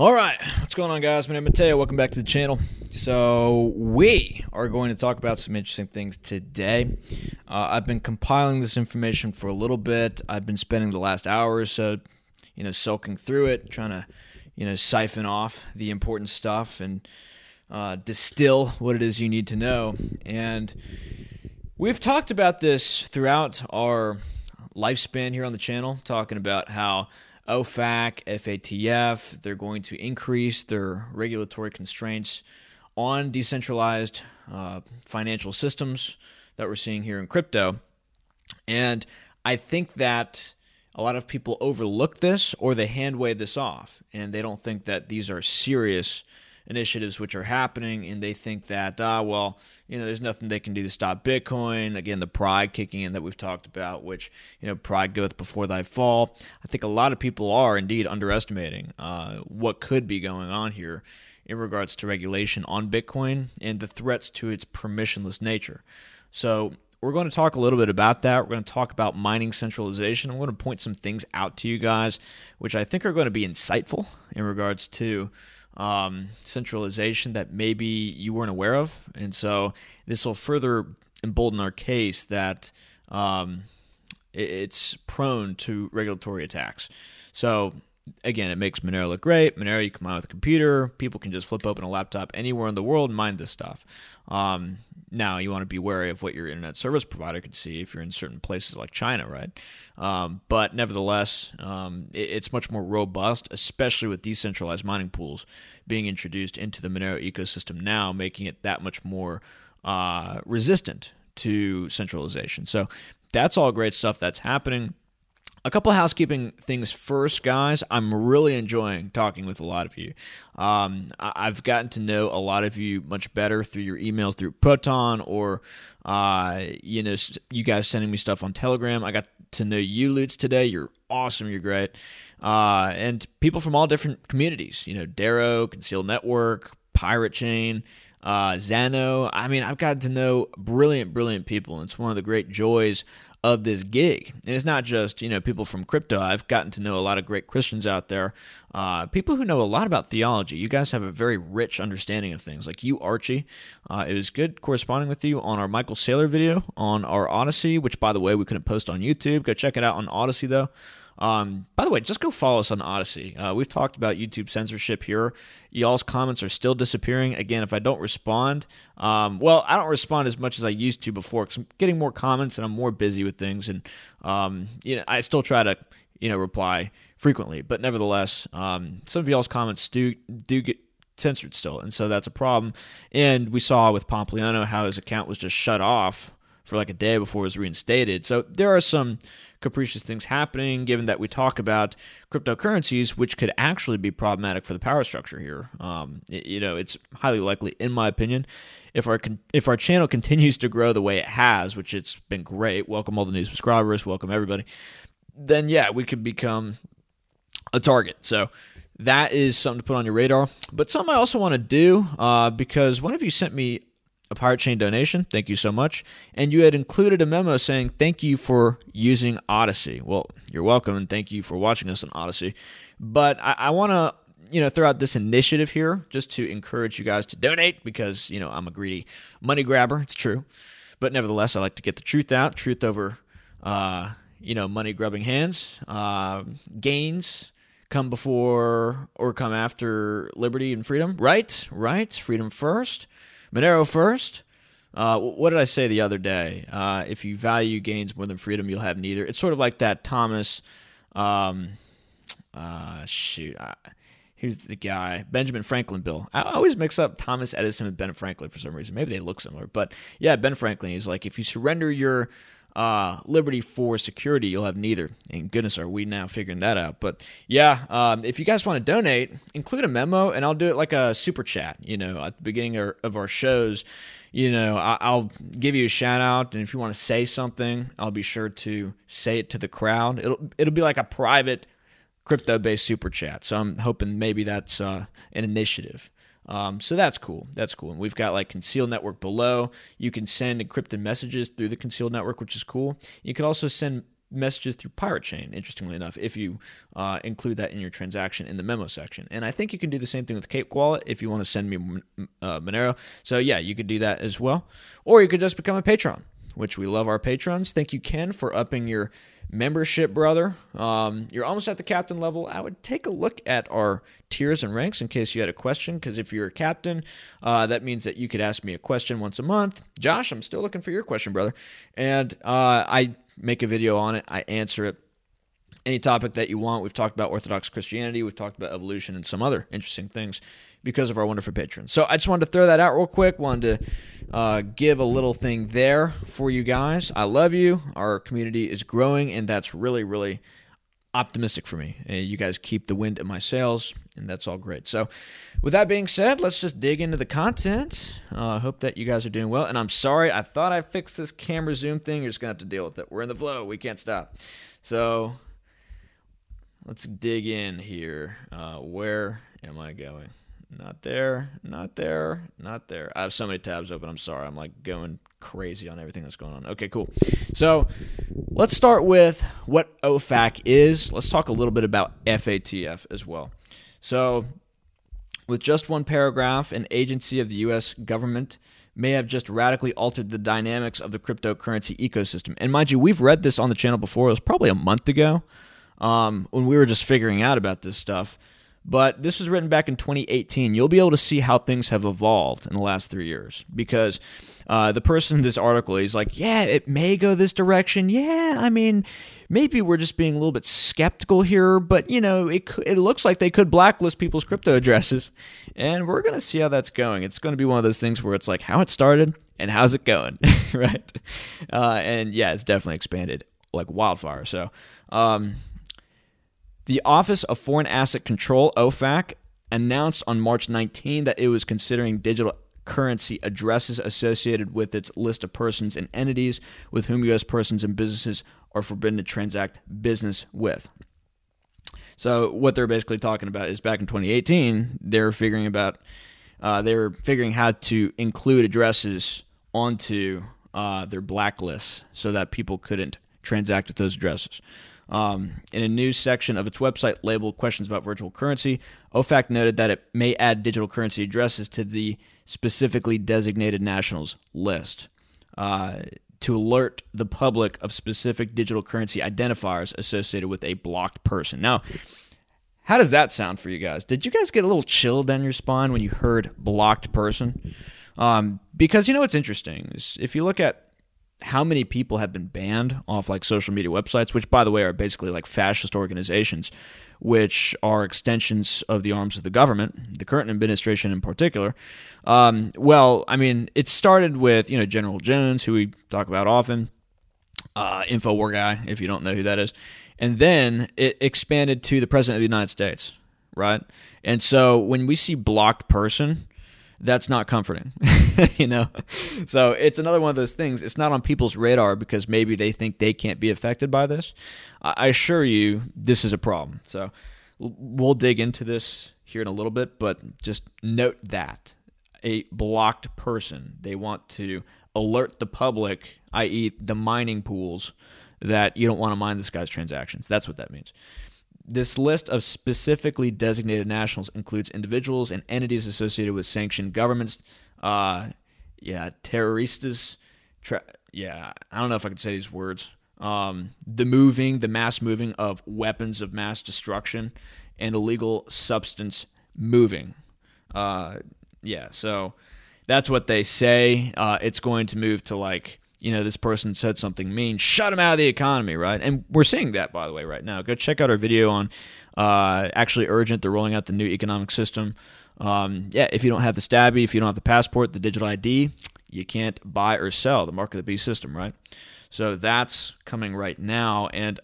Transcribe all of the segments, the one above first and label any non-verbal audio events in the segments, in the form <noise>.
All right, what's going on, guys? My name is Matteo. Welcome back to the channel. So, we are going to talk about some interesting things today. Uh, I've been compiling this information for a little bit. I've been spending the last hour or so, you know, soaking through it, trying to, you know, siphon off the important stuff and uh, distill what it is you need to know. And we've talked about this throughout our lifespan here on the channel, talking about how OFAC, FATF, they're going to increase their regulatory constraints on decentralized uh, financial systems that we're seeing here in crypto. And I think that a lot of people overlook this or they hand wave this off and they don't think that these are serious initiatives which are happening, and they think that, ah, well, you know, there's nothing they can do to stop Bitcoin. Again, the pride kicking in that we've talked about, which, you know, pride goeth before thy fall. I think a lot of people are indeed underestimating uh, what could be going on here in regards to regulation on Bitcoin and the threats to its permissionless nature. So, we're going to talk a little bit about that. We're going to talk about mining centralization. I'm going to point some things out to you guys, which I think are going to be insightful in regards to um, centralization that maybe you weren't aware of. And so this will further embolden our case that um, it's prone to regulatory attacks. So again, it makes Monero look great. Monero, you out with a computer. People can just flip open a laptop anywhere in the world and mine this stuff. Um, now, you want to be wary of what your internet service provider could see if you're in certain places like China, right? Um, but nevertheless, um, it, it's much more robust, especially with decentralized mining pools being introduced into the Monero ecosystem now, making it that much more uh, resistant to centralization. So that's all great stuff that's happening. A couple housekeeping things first, guys. I'm really enjoying talking with a lot of you. Um, I've gotten to know a lot of you much better through your emails through Proton or, uh, you know, you guys sending me stuff on Telegram. I got to know you, Lutz, today. You're awesome. You're great. Uh, and people from all different communities, you know, Dero, Concealed Network, Pirate Chain, uh, Zano. I mean, I've gotten to know brilliant, brilliant people. And it's one of the great joys of this gig. And it's not just, you know, people from crypto. I've gotten to know a lot of great Christians out there, uh, people who know a lot about theology. You guys have a very rich understanding of things. Like you, Archie. Uh, it was good corresponding with you on our Michael Saylor video on our Odysee, which, by the way, we couldn't post on YouTube. Go check it out on Odysee, though. Um, by the way, just go follow us on Odysee. Uh, we've talked about YouTube censorship here. Y'all's comments are still disappearing. Again, if I don't respond, um, well, I don't respond as much as I used to before because I'm getting more comments and I'm more busy with things. And, um, you know, I still try to, you know, reply frequently. But nevertheless, um, some of y'all's comments do, do get censored still. And so that's a problem. And we saw with Pompliano how his account was just shut off for like a day before it was reinstated. So there are some capricious things happening, given that we talk about cryptocurrencies, which could actually be problematic for the power structure here. Um, it, you know, it's highly likely, in my opinion, if our if our channel <laughs> continues to grow the way it has, which it's been great. Welcome all the new subscribers, welcome everybody. Then yeah, we could become a target. So that is something to put on your radar. But something I also want to do uh, because one of you sent me a Pirate Chain donation. Thank you so much. And you had included a memo saying, Thank you for using Odysee. Well, you're welcome, and thank you for watching us on Odysee. But I, I want to you know throw out this initiative here just to encourage you guys to donate because you know i'm a greedy money grabber it's true but nevertheless i like to get the truth out truth over uh, you know money grubbing hands uh, gains come before or come after liberty and freedom right right freedom first Monero first. Uh, what did I say the other day? Uh, if you value gains more than freedom, you'll have neither. It's sort of like that Thomas. Um, uh, shoot, I, who's the guy? Benjamin Franklin bill. I always mix up Thomas Edison with Ben Franklin for some reason. Maybe they look similar, but yeah, Ben Franklin. He's like, if you surrender your uh, liberty for security, you'll have neither. And goodness, are we now figuring that out? But yeah, um, if you guys want to donate, include a memo, and I'll do it like a super chat. You know, at the beginning of our shows, you know, I'll give you a shout out, and if you want to say something, I'll be sure to say it to the crowd. It'll it'll be like a private crypto based super chat. So I'm hoping maybe that's uh, an initiative. Um, so that's cool. That's cool. And we've got like concealed network below. You can send encrypted messages through the concealed network, which is cool. You can also send messages through Pirate Chain, interestingly enough, if you uh, include that in your transaction in the memo section. And I think you can do the same thing with Cake Wallet if you want to send me uh, Monero. So, yeah, you could do that as well. Or you could just become a patron, which we love our patrons. Thank you, Ken, for upping your membership, brother. Um, you're almost at the captain level. I would take a look at our tiers and ranks in case you had a question. Because if you're a captain, uh, that means that you could ask me a question once a month. Josh, I'm still looking for your question, brother. And uh, I make a video on it. I answer it. Any topic that you want. We've talked about Orthodox Christianity. We've talked about evolution and some other interesting things because of our wonderful patrons. So I just wanted to throw that out real quick. Wanted to uh, give a little thing there for you guys. I love you. Our community is growing, and that's really, really optimistic for me. And you guys keep the wind in my sails, and that's all great. So, with that being said, let's just dig into the content. I uh, hope that you guys are doing well. And I'm sorry, I thought I fixed this camera zoom thing. You're just going to have to deal with it. We're in the flow, we can't stop. So, let's dig in here. Uh, where am I going? Not there, not there, not there. I have so many tabs open. I'm sorry. I'm like going crazy on everything that's going on. Okay, cool. So let's start with what OFAC is. Let's talk a little bit about FATF as well. So, with just one paragraph, an agency of the U.S. government may have just radically altered the dynamics of the cryptocurrency ecosystem. And mind you, we've read this on the channel before. It was probably a month ago um, when we were just figuring out about this stuff. But this was written back in 2018. You'll be able to see how things have evolved in the last three years because uh, the person in this article, he's like, yeah, it may go this direction. Yeah, I mean, maybe we're just being a little bit skeptical here, but you know, it it looks like they could blacklist people's crypto addresses, and we're gonna see how that's going. It's to be one of those things where it's like how it started and how's it going, <laughs> right? Uh, and yeah, it's definitely expanded like wildfire. So. Um, the Office of Foreign Asset Control, OFAC, announced on March 19 that it was considering digital currency addresses associated with its list of persons and entities with whom U.S. persons and businesses are forbidden to transact business with. So what they're basically talking about is back in 2018, they're figuring about uh, they're figuring how to include addresses onto uh, their blacklists so that people couldn't transact with those addresses. Um, in a news section of its website labeled Questions about Virtual Currency, OFAC noted that it may add digital currency addresses to the specifically designated nationals list uh, to alert the public of specific digital currency identifiers associated with a blocked person. Now, how does that sound for you guys? Did you guys get a little chill down your spine when you heard blocked person? Um, because you know what's interesting is if you look at how many people have been banned off like social media websites, which by the way are basically like fascist organizations, which are extensions of the arms of the government, the current administration in particular. Um, well, I mean, it started with you know General Jones, who we talk about often, uh, Infowar guy, if you don't know who that is, and then it expanded to the president of the United States, right? And so when we see blocked person, that's not comforting, <laughs> you know? So it's another one of those things. It's not on people's radar because maybe they think they can't be affected by this. I assure you, this is a problem. So we'll dig into this here in a little bit, but just note that a blocked person, they want to alert the public, i.e., the mining pools, that you don't want to mine this guy's transactions. That's what that means. This list of specifically designated nationals includes individuals and entities associated with sanctioned governments. Uh, yeah, terroristas. Tra- yeah, I don't know if I can say these words. Um, the moving, the mass moving of weapons of mass destruction and illegal substance moving. Uh, yeah, so that's what they say. Uh, it's going to move to like you know, this person said something mean, shut him out of the economy, right? And we're seeing that, by the way, right now. Go check out our video on uh, actually urgent. They're rolling out the new economic system. Um, yeah, if you don't have the stabby, if you don't have the passport, the digital ID, you can't buy or sell the mark of the beast system, right? So that's coming right now. And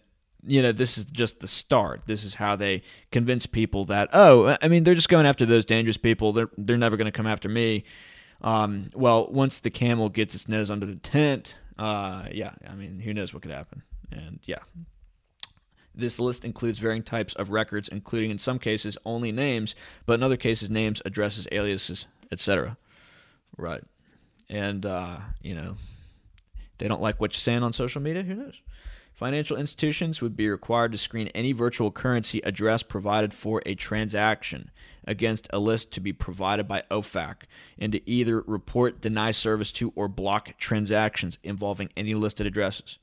you know, this is just the start. This is how they convince people that, oh, I mean, they're just going after those dangerous people. They're they're never going to come after me. Um, well, once the camel gets its nose under the tent, uh, yeah, I mean, who knows what could happen? And yeah. This list includes varying types of records, including in some cases only names, but in other cases names, addresses, aliases, etc. Right. And uh, you know, they don't like what you're saying on social media. Who knows? Financial institutions would be required to screen any virtual currency address provided for a transaction against a list to be provided by OFAC and to either report, deny service to, or block transactions involving any listed addresses.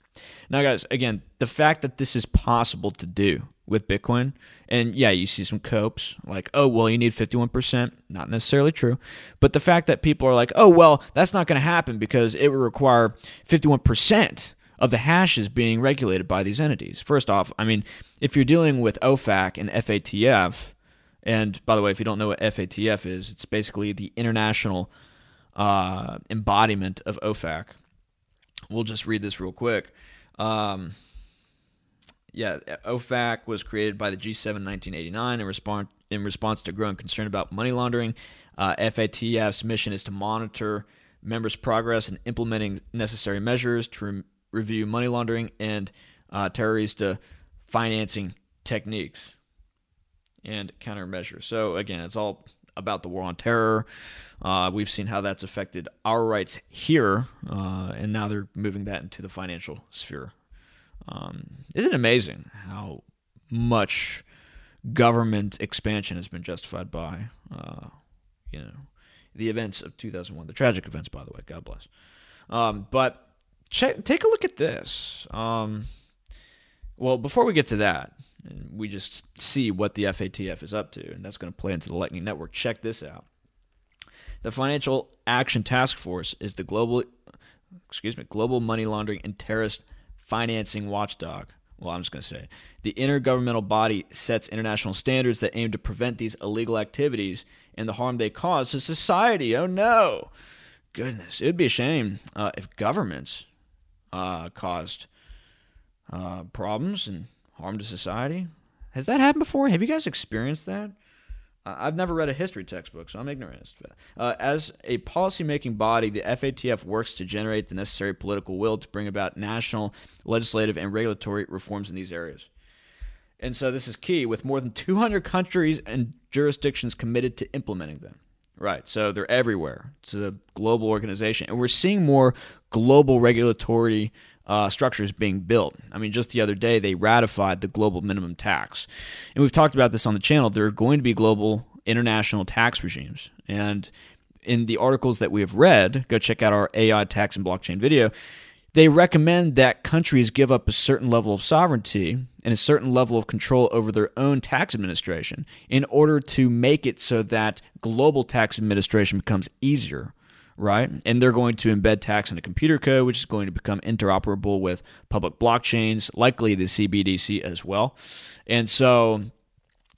Now, guys, again, the fact that this is possible to do with Bitcoin, and yeah, you see some copes like, oh, well, you need 51%. Not necessarily true. But the fact that people are like, oh, well, that's not going to happen because it would require 51% of the hashes being regulated by these entities. First off, I mean, if you're dealing with OFAC and FATF, and by the way, if you don't know what FATF is, it's basically the international uh, embodiment of OFAC. We'll just read this real quick. Um, yeah, OFAC was created by the G7 in 1989 in response in response to growing concern about money laundering. Uh, FATF's mission is to monitor members' progress in implementing necessary measures to re- review money laundering and uh, terrorist financing techniques and countermeasures. So again, it's all about the war on terror. Uh, we've seen how that's affected our rights here, uh, and now they're moving that into the financial sphere. Um, isn't it amazing how much government expansion has been justified by, uh, you know, the events of 2001, the tragic events, by the way. God bless. Um, but check, take a look at this. Um, well, before we get to that, we just see what the FATF is up to, and that's going to play into the Lightning Network. Check this out. The Financial Action Task Force is the global, excuse me, global money laundering and terrorist financing watchdog. Well, I'm just going to say the intergovernmental body sets international standards that aim to prevent these illegal activities and the harm they cause to society. Oh no, goodness, it would be a shame uh, if governments uh, caused uh, problems and harm to society. Has that happened before? Have you guys experienced that? I've never read a history textbook, so I'm ignorant. Uh, as a policymaking body, the FATF works to generate the necessary political will to bring about national, legislative, and regulatory reforms in these areas. And so this is key, with more than 200 countries and jurisdictions committed to implementing them. Right, so they're everywhere. It's a global organization, and we're seeing more global regulatory uh, structures being built. I mean, just the other day, they ratified the global minimum tax. And we've talked about this on the channel. There are going to be global international tax regimes. And in the articles that we have read, go check out our AI tax and blockchain video. They recommend that countries give up a certain level of sovereignty and a certain level of control over their own tax administration in order to make it so that global tax administration becomes easier right? And they're going to embed tax in a computer code, which is going to become interoperable with public blockchains, likely the CBDC as well. And so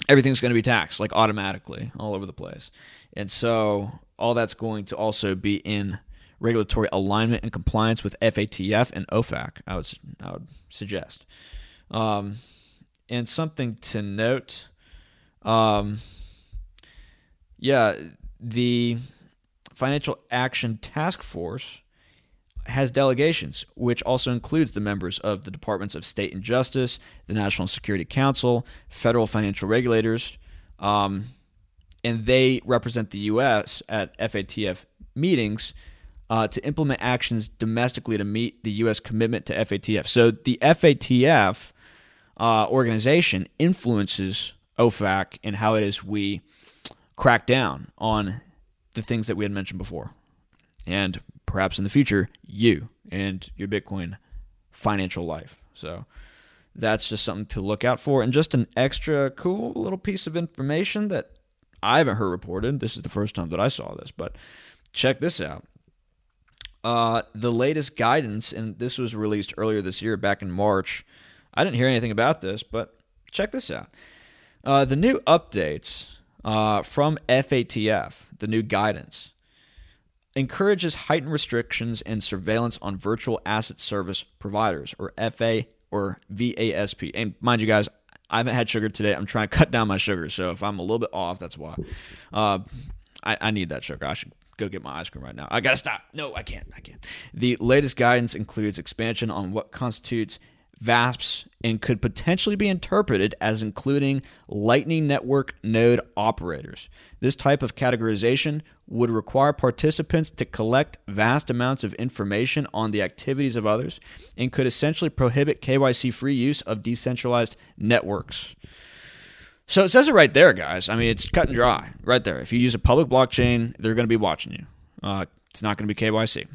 everything's going to be taxed like automatically all over the place. And so all that's going to also be in regulatory alignment and compliance with FATF and OFAC, I would, I would suggest. Um, and something to note, um, yeah, the Financial Action Task Force has delegations, which also includes the members of the Departments of State and Justice, the National Security Council, federal financial regulators, um, and they represent the U.S. at FATF meetings uh, to implement actions domestically to meet the U.S. commitment to FATF. So the FATF uh, organization influences OFAC and how it is we crack down on the things that we had mentioned before. And perhaps in the future, you and your Bitcoin financial life. So that's just something to look out for. And just an extra cool little piece of information that I haven't heard reported. This is the first time that I saw this, but check this out. Uh, the latest guidance, and this was released earlier this year, back in March. I didn't hear anything about this, but check this out. Uh, the new updates uh, from FATF, the new guidance, encourages heightened restrictions and surveillance on virtual asset service providers, or FA or VASP. And mind you, guys, I haven't had sugar today. I'm trying to <laughs> cut down my sugar, so if I'm a little bit off, that's why. Uh, I, I need that sugar. I should go get my ice cream right now. I gotta stop. No, I can't. I can't. The latest guidance includes expansion on what constitutes VASPs and could potentially be interpreted as including Lightning Network node operators. This type of categorization would require participants to collect vast amounts of information on the activities of others and could essentially prohibit KYC free use of decentralized networks. So it says it right there, guys. I mean, it's cut and dry right there. If you use a public blockchain, they're going to be watching you. Uh, it's not going to be KYC.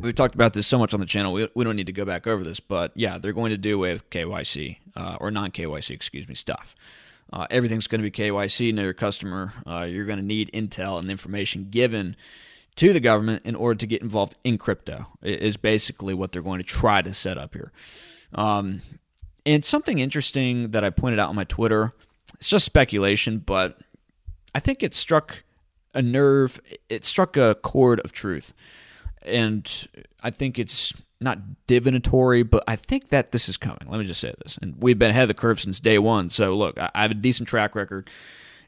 We've talked about this so much on the channel. We, we don't need to go back over this, but yeah, they're going to do away with KYC uh, or non KYC, excuse me, stuff. Uh, everything's going to be KYC, know your customer. Uh, you're going to need intel and information given to the government in order to get involved in crypto, is basically what they're going to try to set up here. Um, and something interesting that I pointed out on my Twitter, it's just speculation, but I think it struck a nerve, it struck a chord of truth. And I think it's not divinatory, but I think that this is coming. Let me just say this. And we've been ahead of the curve since day one. So, look, I have a decent track record,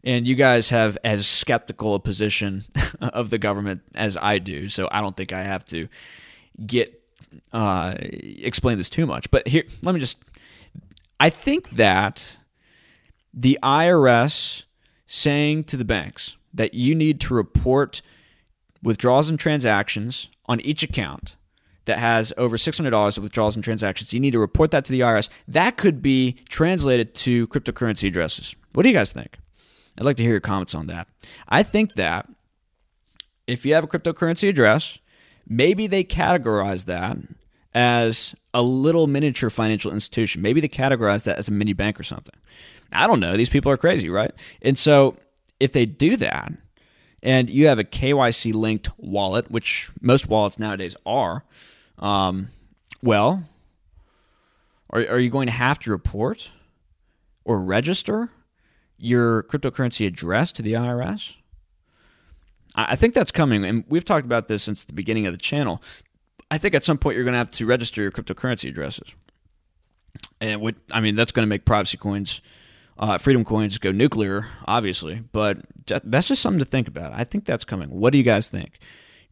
and you guys have as skeptical a position <laughs> of the government as I do. So, I don't think I have to get uh, explain this too much. But here, let me just. I think that the IRS saying to the banks that you need to report withdrawals and transactions on each account that has over $600 of withdrawals and transactions, you need to report that to the IRS. That could be translated to cryptocurrency addresses. What do you guys think? I'd like to hear your comments on that. I think that if you have a cryptocurrency address, maybe they categorize that as a little miniature financial institution. Maybe they categorize that as a mini bank or something. I don't know. These people are crazy, right? And so if they do that, and you have a KYC linked wallet, which most wallets nowadays are, um, well, are, are you going to have to report or register your cryptocurrency address to the IRS? I think that's coming, and we've talked about this since the beginning of the channel. I think at some point you're going to have to register your cryptocurrency addresses, and what I mean that's going to make privacy coins uh, Freedom Coins go nuclear, obviously, but that's just something to think about. I think that's coming. What do you guys think?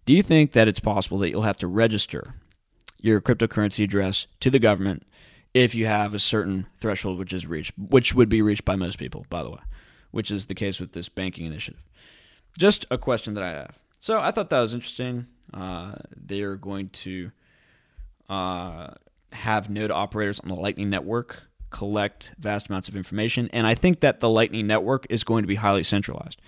Do you think that it's possible that you'll have to register your cryptocurrency address to the government if you have a certain threshold which is reached, which would be reached by most people, by the way, which is the case with this banking initiative? Just a question that I have. So I thought that was interesting. Uh, they are going to uh, have node operators on the Lightning Network collect vast amounts of information. And I think that the Lightning Network is going to be highly centralized.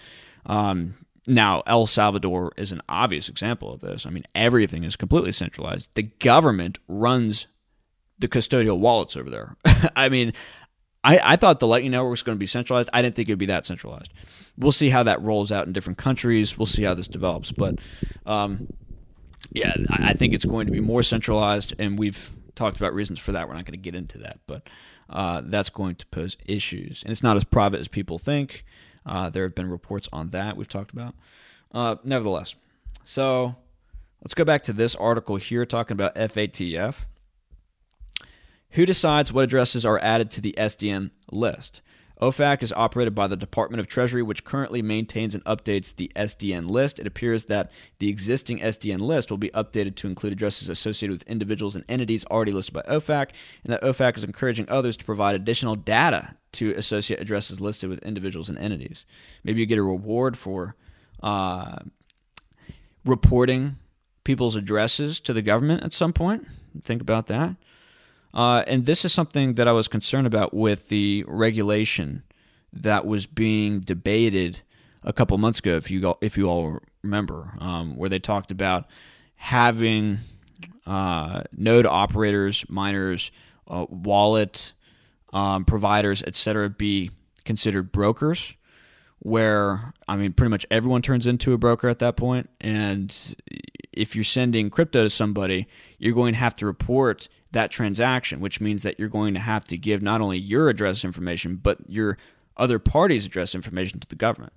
Um, now, El Salvador is an obvious example of this. I mean, everything is completely centralized. The government runs the custodial wallets over there. <laughs> I mean, I, I, thought the Lightning Network was going to be centralized. I didn't think it would be that centralized. We'll see how that rolls out in different countries. We'll see how this develops. But um, yeah, I think it's going to be more centralized, and we've talked about reasons for that. We're not going to get into that. But uh, that's going to pose issues. And it's not as private as people think. Uh, there have been reports on that we've talked about. Uh, nevertheless, so let's go back to this article here talking about FATF. Who decides what addresses are added to the SDN list? OFAC is operated by the Department of Treasury, which currently maintains and updates the SDN list. It appears that the existing SDN list will be updated to include addresses associated with individuals and entities already listed by OFAC, and that OFAC is encouraging others to provide additional data to associate addresses listed with individuals and entities. Maybe you get a reward for uh, reporting people's addresses to the government at some point. Think about that. Uh, and this is something that I was concerned about with the regulation that was being debated a couple months ago, if you if you all remember, um, where they talked about having uh, node operators, miners, uh, wallet um, providers, etc., be considered brokers. Where I mean, pretty much everyone turns into a broker at that point, and if you're sending crypto to somebody, you're going to have to report that transaction, which means that you're going to have to give not only your address information, but your other party's address information to the government.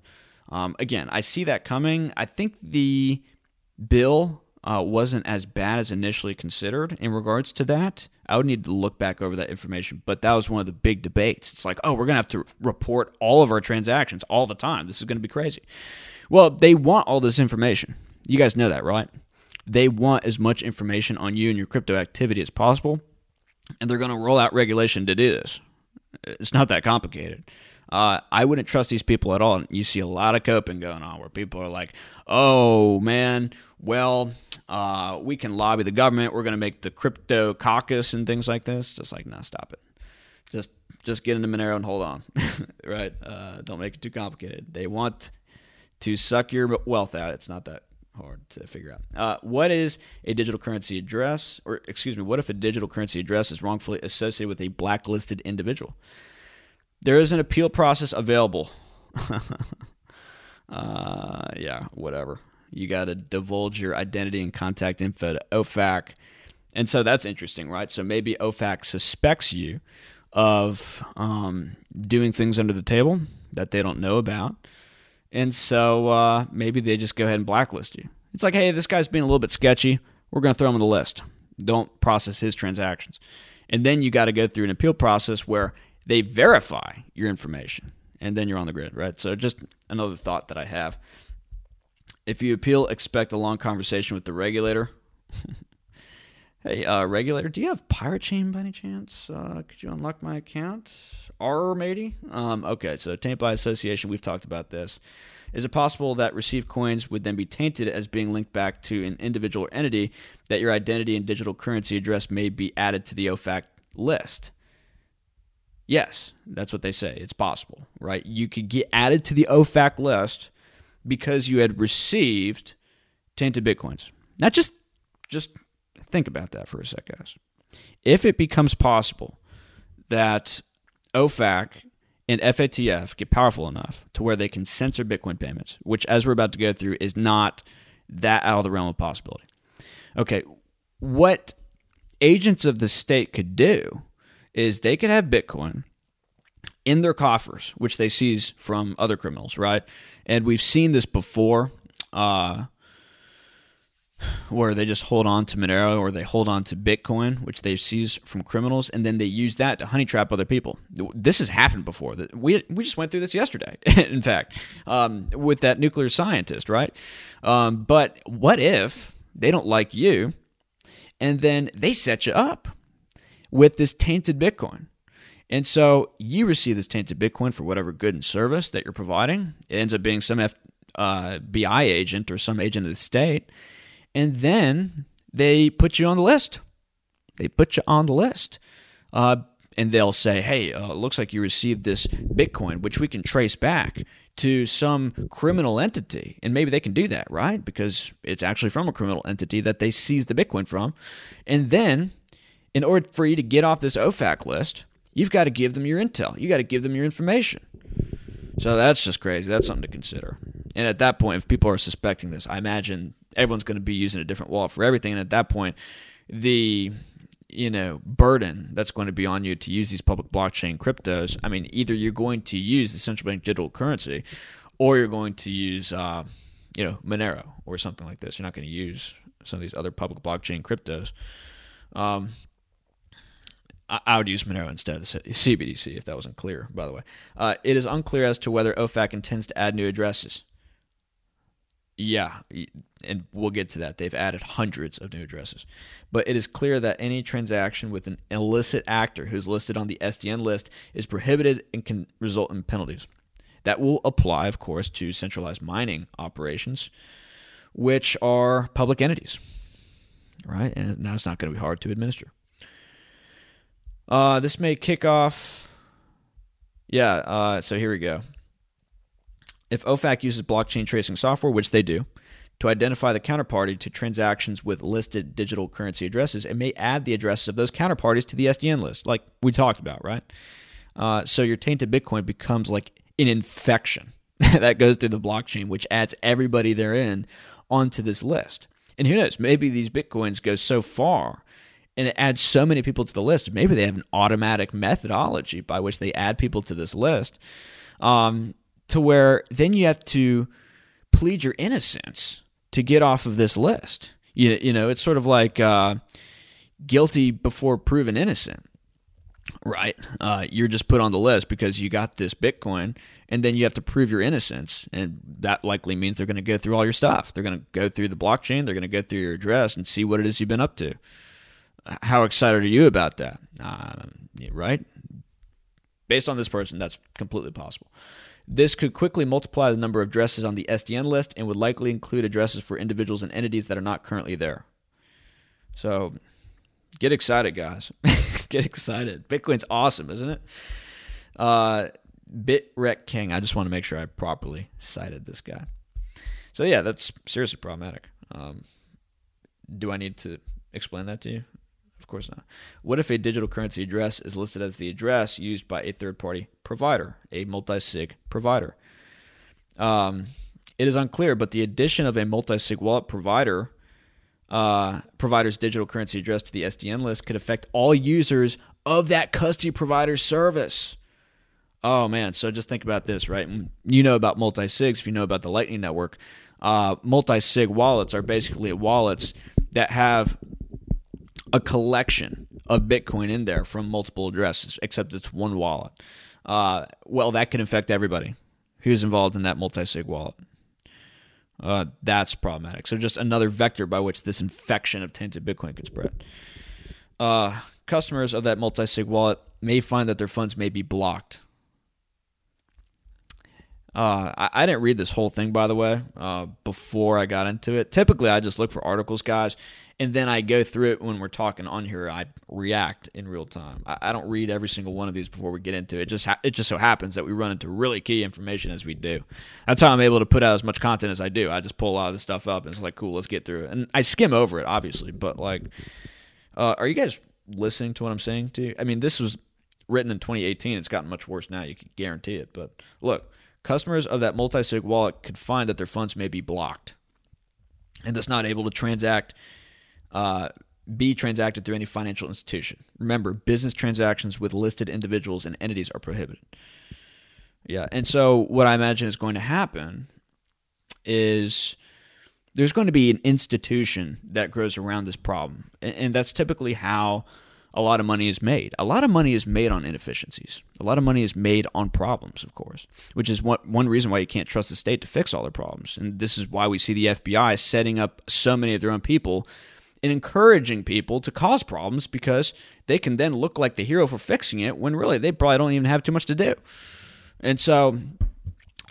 Um, again, I see that coming. I think the bill uh, wasn't as bad as initially considered in regards to that. I would need to look back over that information, but that was one of the big debates. It's like, oh, we're going to have to report all of our transactions all the time. This is going to be crazy. Well, they want all this information. You guys know that, right? They want as much information on you and your crypto activity as possible. and they're going to roll out regulation to do this. It's not that complicated. Uh, I wouldn't trust these people at all. You see a lot of coping going on where people are like, "Oh man, well, uh, we can lobby the government. We're going to make the crypto caucus and things like this." Just like, no, stop it. Just just get into Monero and hold on, <laughs> right? Uh, don't make it too complicated. They want to suck your wealth out. It's not that hard to figure out. Uh, what is a digital currency address? Or, excuse me, what if a digital currency address is wrongfully associated with a blacklisted individual? There is an appeal process available. <laughs> uh, yeah, whatever. You got to divulge your identity and contact info to OFAC. And so that's interesting, right? So maybe OFAC suspects you of um, doing things under the table that they don't know about. And so uh, maybe they just go ahead and blacklist you. It's like, hey, this guy's being a little bit sketchy. We're going to throw him on the list. Don't process his transactions. And then you got to go through an appeal process where they verify your information. And then you're on the grid, right? So just another thought that I have. If you appeal, expect a long conversation with the regulator. <laughs> hey, uh, regulator, do you have Pirate Chain by any chance? Uh, could you unlock my account? R, maybe? Um, okay, so taint by association, we've talked about this. Is it possible that received coins would then be tainted as being linked back to an individual entity that your identity and digital currency address may be added to the OFAC list? Yes, that's what they say. It's possible, right? You could get added to the OFAC list because you had received tainted bitcoins. Not just just think about that for a sec, guys. If it becomes possible that OFAC and FATF get powerful enough to where they can censor Bitcoin payments, which, as we're about to go through, is not that out of the realm of possibility. Okay, what agents of the state could do is they could have Bitcoin in their coffers, which they seize from other criminals, right? And we've seen this before. Uh, where they just hold on to Monero or they hold on to Bitcoin, which they seize from criminals, and then they use that to honey trap other people. This has happened before. We we just went through this yesterday, <laughs> in fact, um, with that nuclear scientist, right? Um, but what if they don't like you, and then they set you up with this tainted Bitcoin? And so you receive this tainted Bitcoin for whatever good and service that you're providing. It ends up being some F, uh, agent or some agent of the state and then they put you on the list. They put you on the list. Uh, and they'll say, hey, uh, looks like you received this Bitcoin, which we can trace back to some criminal entity. And maybe they can do that, right? Because it's actually from a criminal entity that they seized the Bitcoin from. And then, in order for you to get off this OFAC list, you've got to give them your intel. You got to give them your information. So that's just crazy. That's something to consider. And at that point, if people are suspecting this, I imagine everyone's going to be using a different wallet for everything. And at that point, the you know burden that's going to be on you to use these public blockchain cryptos. I mean, either you're going to use the central bank digital currency, or you're going to use uh, you know Monero or something like this. You're not going to use some of these other public blockchain cryptos. Um, I would use Monero instead of CBDC if that wasn't clear, by the way. Uh, it is unclear as to whether OFAC intends to add new addresses. Yeah, and we'll get to that. They've added hundreds of new addresses. But it is clear that any transaction with an illicit actor who's listed on the SDN list is prohibited and can result in penalties. That will apply, of course, to centralized mining operations, which are public entities, right? And that's not going to be hard to administer. Uh, this may kick off. Yeah, uh, so here we go. If OFAC uses blockchain tracing software, which they do, to identify the counterparty to transactions with listed digital currency addresses, it may add the addresses of those counterparties to the SDN list, like we talked about, right? Uh, so your tainted Bitcoin becomes like an infection <laughs> that goes through the blockchain, which adds everybody therein onto this list. And who knows, maybe these Bitcoins go so far and it adds so many people to the list. Maybe they have an automatic methodology by which they add people to this list um, to where then you have to plead your innocence to get off of this list. You, you know, it's sort of like uh, guilty before proven innocent, right? Uh, you're just put on the list because you got this Bitcoin, and then you have to prove your innocence. And that likely means they're going to go through all your stuff. They're going to go through the blockchain, they're going to go through your address and see what it is you've been up to. how excited are you about that? Um, right? Based on this person, that's completely possible. This could quickly multiply the number of addresses on the SDN list and would likely include addresses for individuals and entities that are not currently there. So get excited, guys. <laughs> get excited. Bitcoin's awesome, isn't it? Uh, Bitrec King. I just want to make sure I properly cited this guy. So yeah, that's seriously problematic. Um, do I need to explain that to you? Of course not. What if a digital currency address is listed as the address used by a third party provider, a multi sig provider? Um, it is unclear, but the addition of a multi sig wallet provider uh, provider's digital currency address to the SDN list could affect all users of that custody provider service. Oh man, so just think about this, right? You know about multi sigs if you know about the Lightning Network. Uh, multi sig wallets are basically wallets that have a collection of Bitcoin in there from multiple addresses, except it's one wallet. Uh, well, that can affect everybody who's involved in that multi sig wallet. Uh, that's problematic. So, just another vector by which this infection of tainted Bitcoin could spread. Uh, customers of that multi sig wallet may find that their funds may be blocked. Uh, I, I, didn't read this whole thing, by the way, uh, before I got into it. Typically, I just look for articles, guys, and then I go through it when we're talking on here. I react in real time. I, I don't read every single one of these before we get into it. it just ha- it just so happens that we run into really key information as we do. That's how I'm able to put out as much content as I do. I just pull a lot of this stuff up and it's like, cool, let's get through it. And I skim over it, obviously, but like, uh, are you guys listening to what I'm saying? To you? I mean, this was written in 2018. It's gotten much worse now. You can guarantee it. But look, customers of that multi-sig wallet could find that their funds may be blocked and thus not able to transact uh, be transacted through any financial institution. Remember, business transactions with listed individuals and entities are prohibited. Yeah, and so what I imagine is going to happen is there's going to be an institution that grows around this problem, and, that's typically how a lot of money is made. A lot of money is made on inefficiencies. A lot of money is made on problems, of course, which is one, one reason why you can't trust the state to fix all their problems. And this is why we see the FBI setting up so many of their own people and encouraging people to cause problems because they can then look like the hero for fixing it when really they probably don't even have too much to do. And so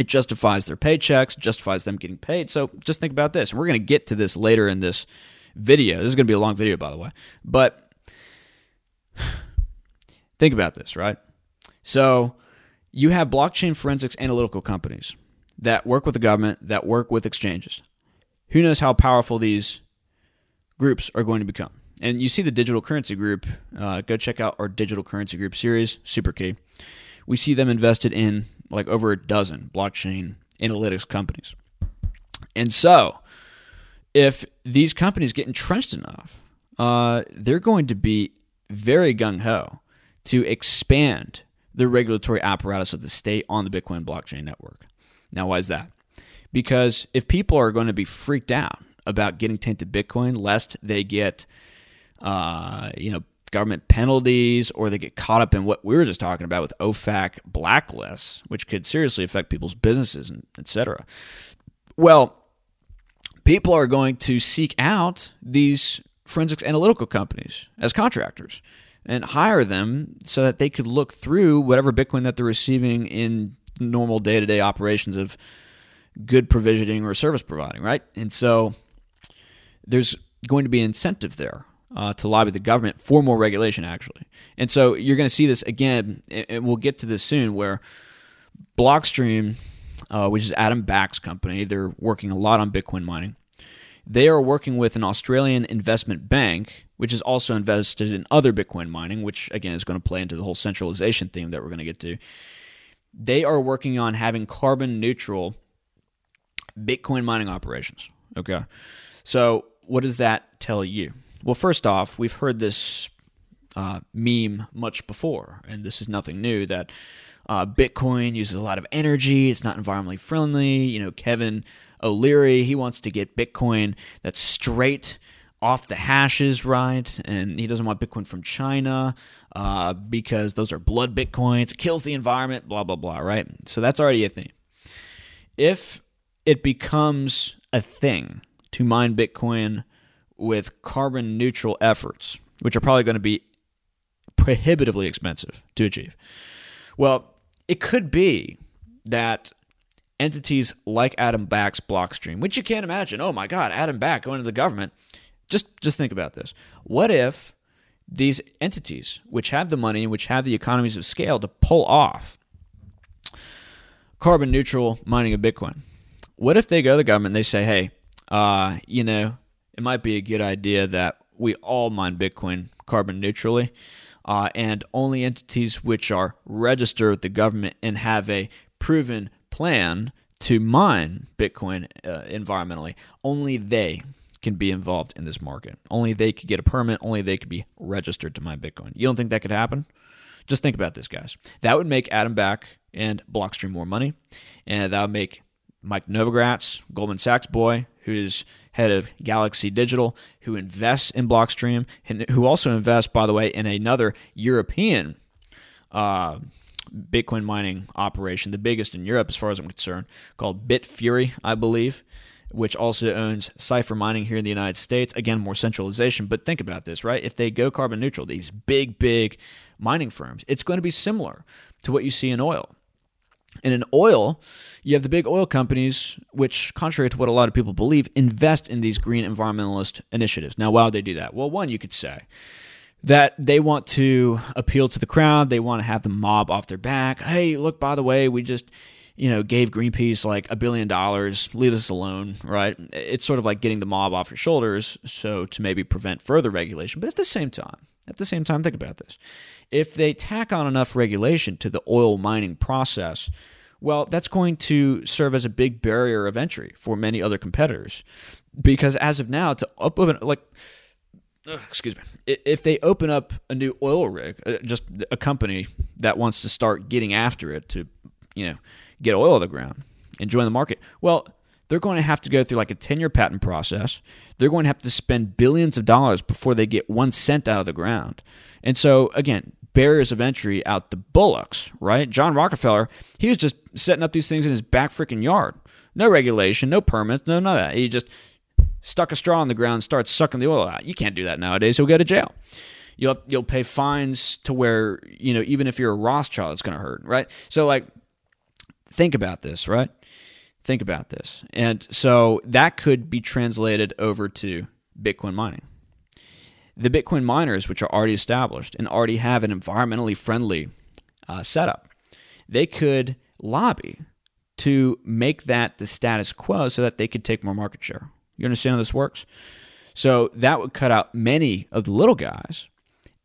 it justifies their paychecks, justifies them getting paid. So just think about this. We're going to get to this later in this video. This is going to be a long video, by the way. But <sighs> think about this, right? So you have blockchain forensics analytical companies that work with the government, that work with exchanges. Who knows how powerful these groups are going to become. And you see the digital currency group. Uh, go check out our digital currency group series, super key. We see them invested in like over a dozen blockchain analytics companies. And so, if these companies get entrenched enough, uh, they're going to be very gung ho to expand the regulatory apparatus of the state on the Bitcoin blockchain network. Now, why is that? Because if people are going to be freaked out about getting tainted Bitcoin, lest they get, uh, you know, government penalties or they get caught up in what we were just talking about with OFAC blacklists, which could seriously affect people's businesses and etc. Well, people are going to seek out these forensics analytical companies as contractors and hire them so that they could look through whatever Bitcoin that they're receiving in normal day to day operations of good provisioning or service providing, right? And so there's going to be an incentive there uh, to lobby the government for more regulation, actually. And so you're going to see this again, and we'll get to this soon, where Blockstream, uh, which is Adam Back's company, they're working a lot on Bitcoin mining. They are working with an Australian investment bank, which is also invested in other Bitcoin mining, which again is going to play into the whole centralization theme that we're going to get to. They are working on having carbon neutral Bitcoin mining operations. Okay. So what does that tell you? Well, first off, we've heard this uh, meme much before, and this is nothing new. That uh, Bitcoin uses a lot of energy; it's not environmentally friendly. You know, Kevin O'Leary he wants to get Bitcoin that's straight off the hashes, right? And he doesn't want Bitcoin from China uh, because those are blood Bitcoins. It kills the environment, blah blah blah, right? So that's already a thing. If it becomes a thing to mine Bitcoin with carbon neutral efforts, which are probably going to be prohibitively expensive to achieve. Well, it could be that entities like Adam Back's Blockstream, which you can't imagine, oh my God, Adam Back going to the government. Just just think about this. What if these entities, which have the money and which have the economies of scale to pull off carbon neutral mining of Bitcoin, what if they go to the government and they say, hey, uh, you know, it might be a good idea that we all mine Bitcoin carbon neutrally, uh, and only entities which are registered with the government and have a proven plan to mine Bitcoin uh, environmentally, only they can be involved in this market. Only they could get a permit. Only they could be registered to mine Bitcoin. You don't think that could happen? Just think about this, guys. That would make Adam Back and Blockstream more money, and that would make Mike Novogratz, Goldman Sachs boy, who's head of Galaxy Digital, who invests in Blockstream, and who also invests, by the way, in another European uh, Bitcoin mining operation, the biggest in Europe as far as I'm concerned, called Bitfury, I believe, which also owns Cipher Mining here in the United States. Again, more centralization, but think about this, right? If they go carbon neutral, these big, big mining firms, it's going to be similar to what you see in oil. And in oil, you have the big oil companies, which, contrary to what a lot of people believe, invest in these green environmentalist initiatives. Now, why would they do that? Well, one, you could say that they want to appeal to the crowd. They want to have the mob off their back. Hey, look, by the way, we just, you know, gave Greenpeace like a billion dollars. Leave us alone, right? It's sort of like getting the mob off your shoulders, so to maybe prevent further regulation. But at the same time, at the same time, think about this. If they tack on enough regulation to the oil mining process, well, that's going to serve as a big barrier of entry for many other competitors. Because as of now, to open, like, excuse me, if they open up a new oil rig, uh, just a company that wants to start getting after it to, you know, get oil of the ground and join the market, well, they're going to have to go through like a 10 year patent process. They're going to have to spend billions of dollars before they get one cent out of the ground. And so, again, barriers of entry out the bullocks, right? John Rockefeller, he was just setting up these things in his back freaking yard. No regulation, no permits, no none of that. He just stuck a straw in the ground, and starts sucking the oil out. You can't do that nowadays. He'll go to jail. You'll you'll pay fines to where you know even if you're a Rothschild, it's going to hurt, right? So like, think about this, right? Think about this, and so that could be translated over to Bitcoin mining the Bitcoin miners, which are already established and already have an environmentally friendly uh, setup, they could lobby to make that the status quo so that they could take more market share. You understand how this works? So that would cut out many of the little guys,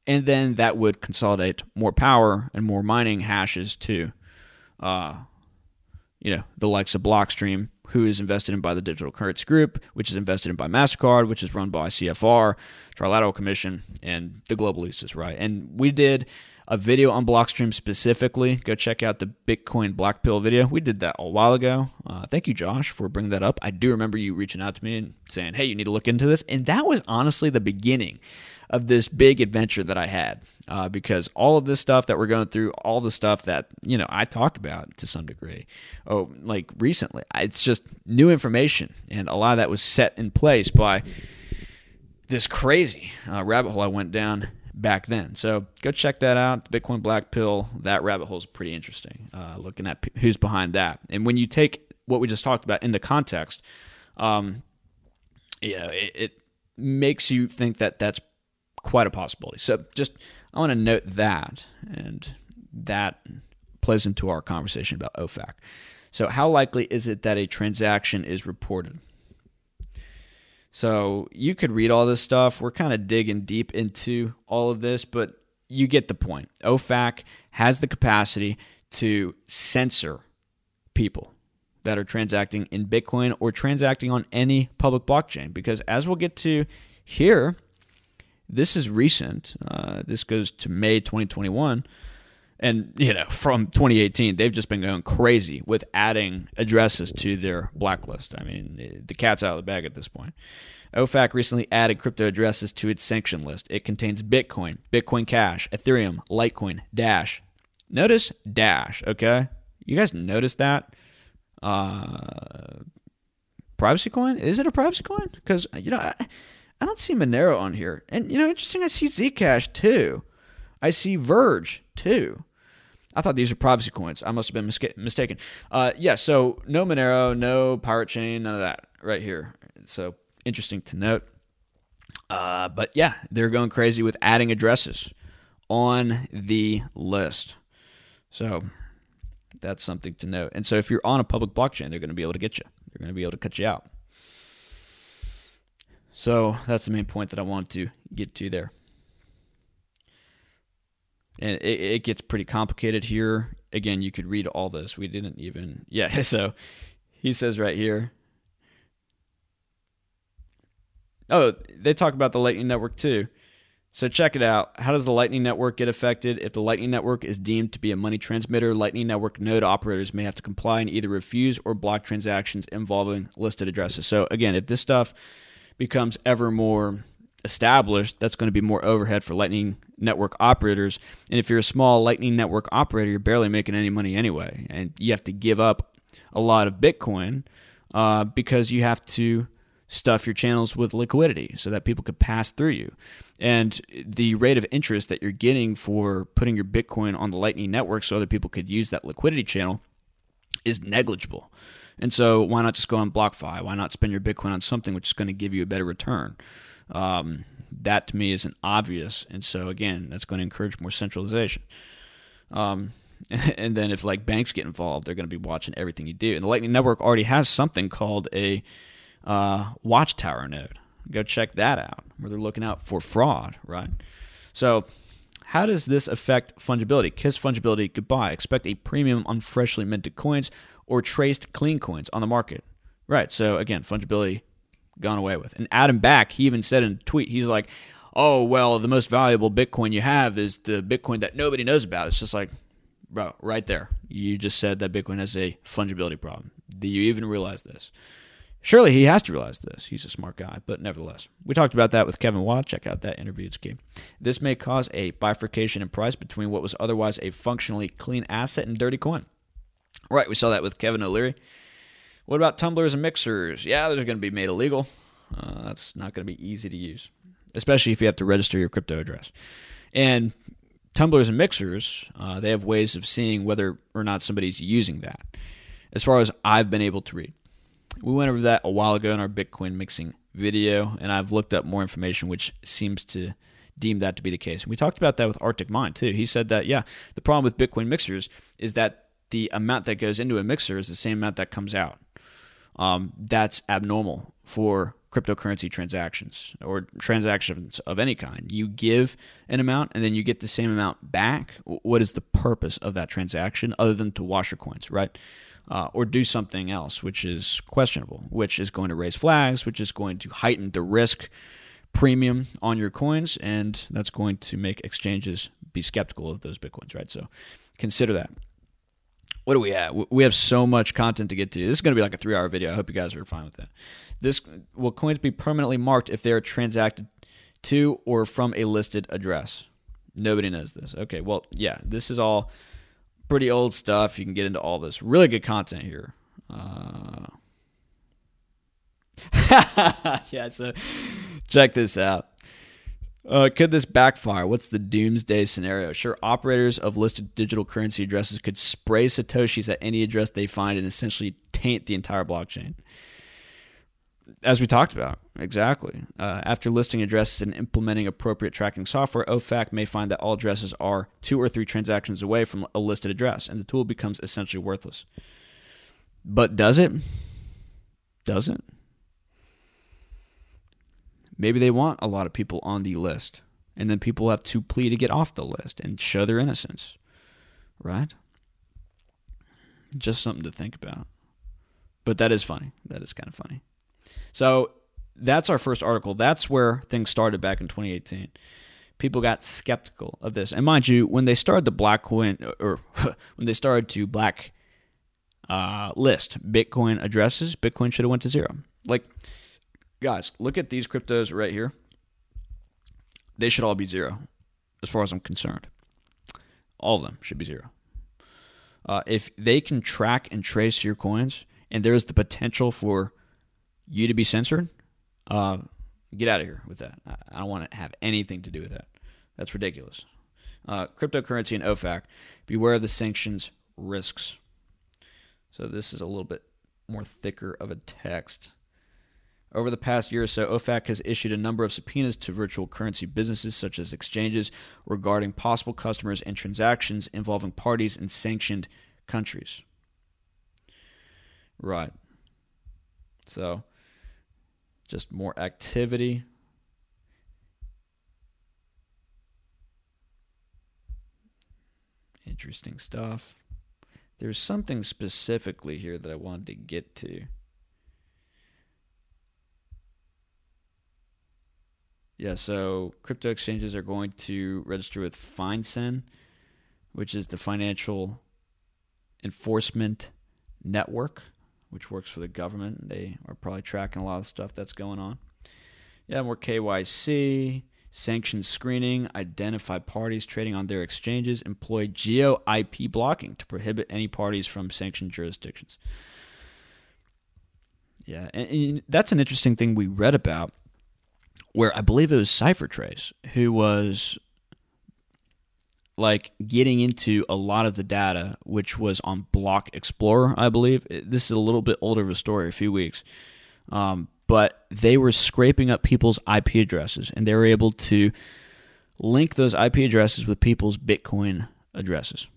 and then that would consolidate more power and more mining hashes to, uh, you know, the likes of Blockstream who is invested in by the Digital Currency Group, which is invested in by MasterCard, which is run by CFR, Trilateral Commission, and the Globalistas, right? And we did a video on Blockstream specifically. Go check out the Bitcoin Black Pill video. We did that a while ago. Uh, thank you, Josh, for bringing that up. I do remember you reaching out to me and saying, hey, you need to look into this. And that was honestly the beginning of this big adventure that I had. Uh, because all of this stuff that we're going through, all the stuff that you know I talked about to some degree, oh, like recently, it's just new information, and a lot of that was set in place by this crazy uh, rabbit hole I went down back then. So go check that out. Bitcoin Black Pill. That rabbit hole is pretty interesting. Uh, looking at p- who's behind that, and when you take what we just talked about into context, um, you know, it, it makes you think that that's quite a possibility. So just I want to note that, and that plays into our conversation about OFAC. So how likely is it that a transaction is reported? So you could read all this stuff. We're kind of digging deep into all of this, but you get the point. OFAC has the capacity to censor people that are transacting in Bitcoin or transacting on any public blockchain because as we'll get to here this is recent. Uh, this goes to May 2021. And, you know, from 2018, they've just been going crazy with adding addresses to their blacklist. I mean, the cat's out of the bag at this point. OFAC recently added crypto addresses to its sanction list. It contains Bitcoin, Bitcoin Cash, Ethereum, Litecoin, Dash. Notice Dash, okay? You guys notice that? Uh, privacy coin? Is it a privacy coin? Because, you know, I, I don't see Monero on here. And, you know, interesting, I see Zcash too. I see Verge too. I thought these were privacy coins. I must have been mis- mistaken. Uh, yeah, so no Monero, no Pirate Chain, none of that right here. So interesting to note. Uh, but yeah, they're going crazy with adding addresses on the list. So that's something to note. And so if you're on a public blockchain, they're going to be able to get you. They're going to be able to cut you out. So that's the main point that I wanted to get to there. And it, it gets pretty complicated here. Again, you could read all this. We didn't even, <laughs> yeah. So he says right here. Oh, they talk about the Lightning Network too. So check it out. How does the Lightning Network get affected? If the Lightning Network is deemed to be a money transmitter, Lightning Network node operators may have to comply and either refuse or block transactions involving listed addresses. So again, if this stuff becomes ever more established, that's going to be more overhead for Lightning Network operators. And if you're a small Lightning Network operator, you're barely making any money anyway, and you have to give up a lot of Bitcoin uh, because you have to stuff your channels with liquidity so that people could pass through you. And the rate of interest that you're getting for putting your Bitcoin on the Lightning Network so other people could use that liquidity channel is negligible. And so, why not just go on BlockFi? Why not spend your Bitcoin on something which is going to give you a better return? Um, that to me isn't obvious. And so, again, that's going to encourage more centralization. Um, <laughs> and then if like banks get involved, they're going to be watching everything you do. And the Lightning Network already has something called a uh, Watchtower node. Go check that out, where they're looking out for fraud, right? So, how does this affect fungibility? Kiss fungibility goodbye. Expect a premium on freshly minted coins or traced clean coins on the market. Right. So again, fungibility gone away with. And Adam Back, he even said in a tweet, he's like, "Oh well, the most valuable Bitcoin you have is the Bitcoin that nobody knows about." It's just like, bro, right there, you just said that Bitcoin has a fungibility problem. Do you even realize this? Surely he has to realize this. He's a smart guy, but nevertheless, we talked about that with Kevin Watt. Check out that interview; it's key. This may cause a bifurcation in price between what was otherwise a functionally clean asset and dirty coin. Right, we saw that with Kevin O'Leary. What about tumblers and mixers? Yeah, those are going to be made illegal. Uh, that's not going to be easy to use, especially if you have to register your crypto address. And tumblers and mixers, uh, they have ways of seeing whether or not somebody's using that. As far as I've been able to read, we went over that a while ago in our Bitcoin mixing video, and I've looked up more information which seems to deem that to be the case. And we talked about that with Arctic Mind too. He said that yeah, the problem with Bitcoin mixers is that the amount that goes into a mixer is the same amount that comes out. Um, that's abnormal for cryptocurrency transactions or transactions of any kind. You give an amount and then you get the same amount back. What is the purpose of that transaction other than to wash your coins, right? uh, or do something else, which is questionable, which is going to raise flags, which is going to heighten the risk premium on your coins, and that's going to make exchanges be skeptical of those bitcoins, right? So consider that. What do we have? We have so much content to get to. This is going to be like a three-hour video. I hope you guys are fine with that. This will coins be permanently marked if they are transacted to or from a listed address. Nobody knows this. Okay, well, yeah, this is all pretty old stuff. You can get into all this. Really good content here. Uh... <laughs> yeah, so check this out. Uh, could this backfire? What's the doomsday scenario? Sure, operators of listed digital currency addresses could spray Satoshis at any address they find and essentially taint the entire blockchain as we talked about, exactly. Uh, after listing addresses and implementing appropriate tracking software, OFAC may find that all addresses are two or three transactions away from a listed address, and the tool becomes essentially worthless. But does it? Does it? Maybe they want a lot of people on the list, and then people have to plea to get off the list and show their innocence, right? Just something to think about. But that is funny. That is kind of funny. So that's our first article. That's where things started back in 2018. People got skeptical of this, and mind you, when they started the black coin, or <laughs> when they started to black uh, list Bitcoin addresses, Bitcoin should have went to zero. Like, guys, look at these cryptos right here. They should all be zero, as far as I'm concerned. All of them should be zero. Uh, if they can track and trace your coins, and there is the potential for you to be censored, uh, Get out of here with that. I don't want to have anything to do with that. That's ridiculous. Uh, cryptocurrency and OFAC. Beware of the sanctions risks. So this is a little bit more thicker of a text. Over the past year or so, OFAC has issued a number of subpoenas to virtual currency businesses such as exchanges regarding possible customers and transactions involving parties in sanctioned countries. Right. So, just more activity. Interesting stuff. There's something specifically here that I wanted to get to. Yeah, so crypto exchanges are going to register with FinCEN, which is the Financial Enforcement Network, which works for the government. They are probably tracking a lot of stuff that's going on. Yeah, more KYC, sanction screening, identify parties trading on their exchanges, employ geo IP blocking to prohibit any parties from sanctioned jurisdictions. Yeah, and, and that's an interesting thing we read about where I believe it was CipherTrace who was like getting into a lot of the data, which was on Block Explorer, I believe. This is a little bit older of a story, a few weeks. Um, but they were scraping up people's IP addresses and they were able to link those IP addresses with people's Bitcoin addresses.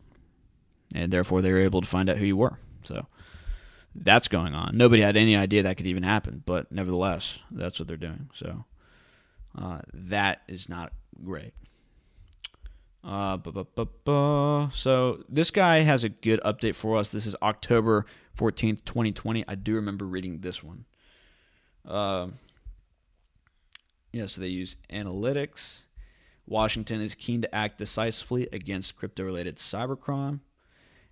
And therefore, they were able to find out who you were. So that's going on. Nobody had any idea that could even happen, but nevertheless, that's what they're doing. So uh, that is not great. Uh, so this guy has a good update for us. This is October 14th, 2020. I do remember reading this one. Uh, yeah, so they use analytics. Washington is keen to act decisively against crypto related cybercrime,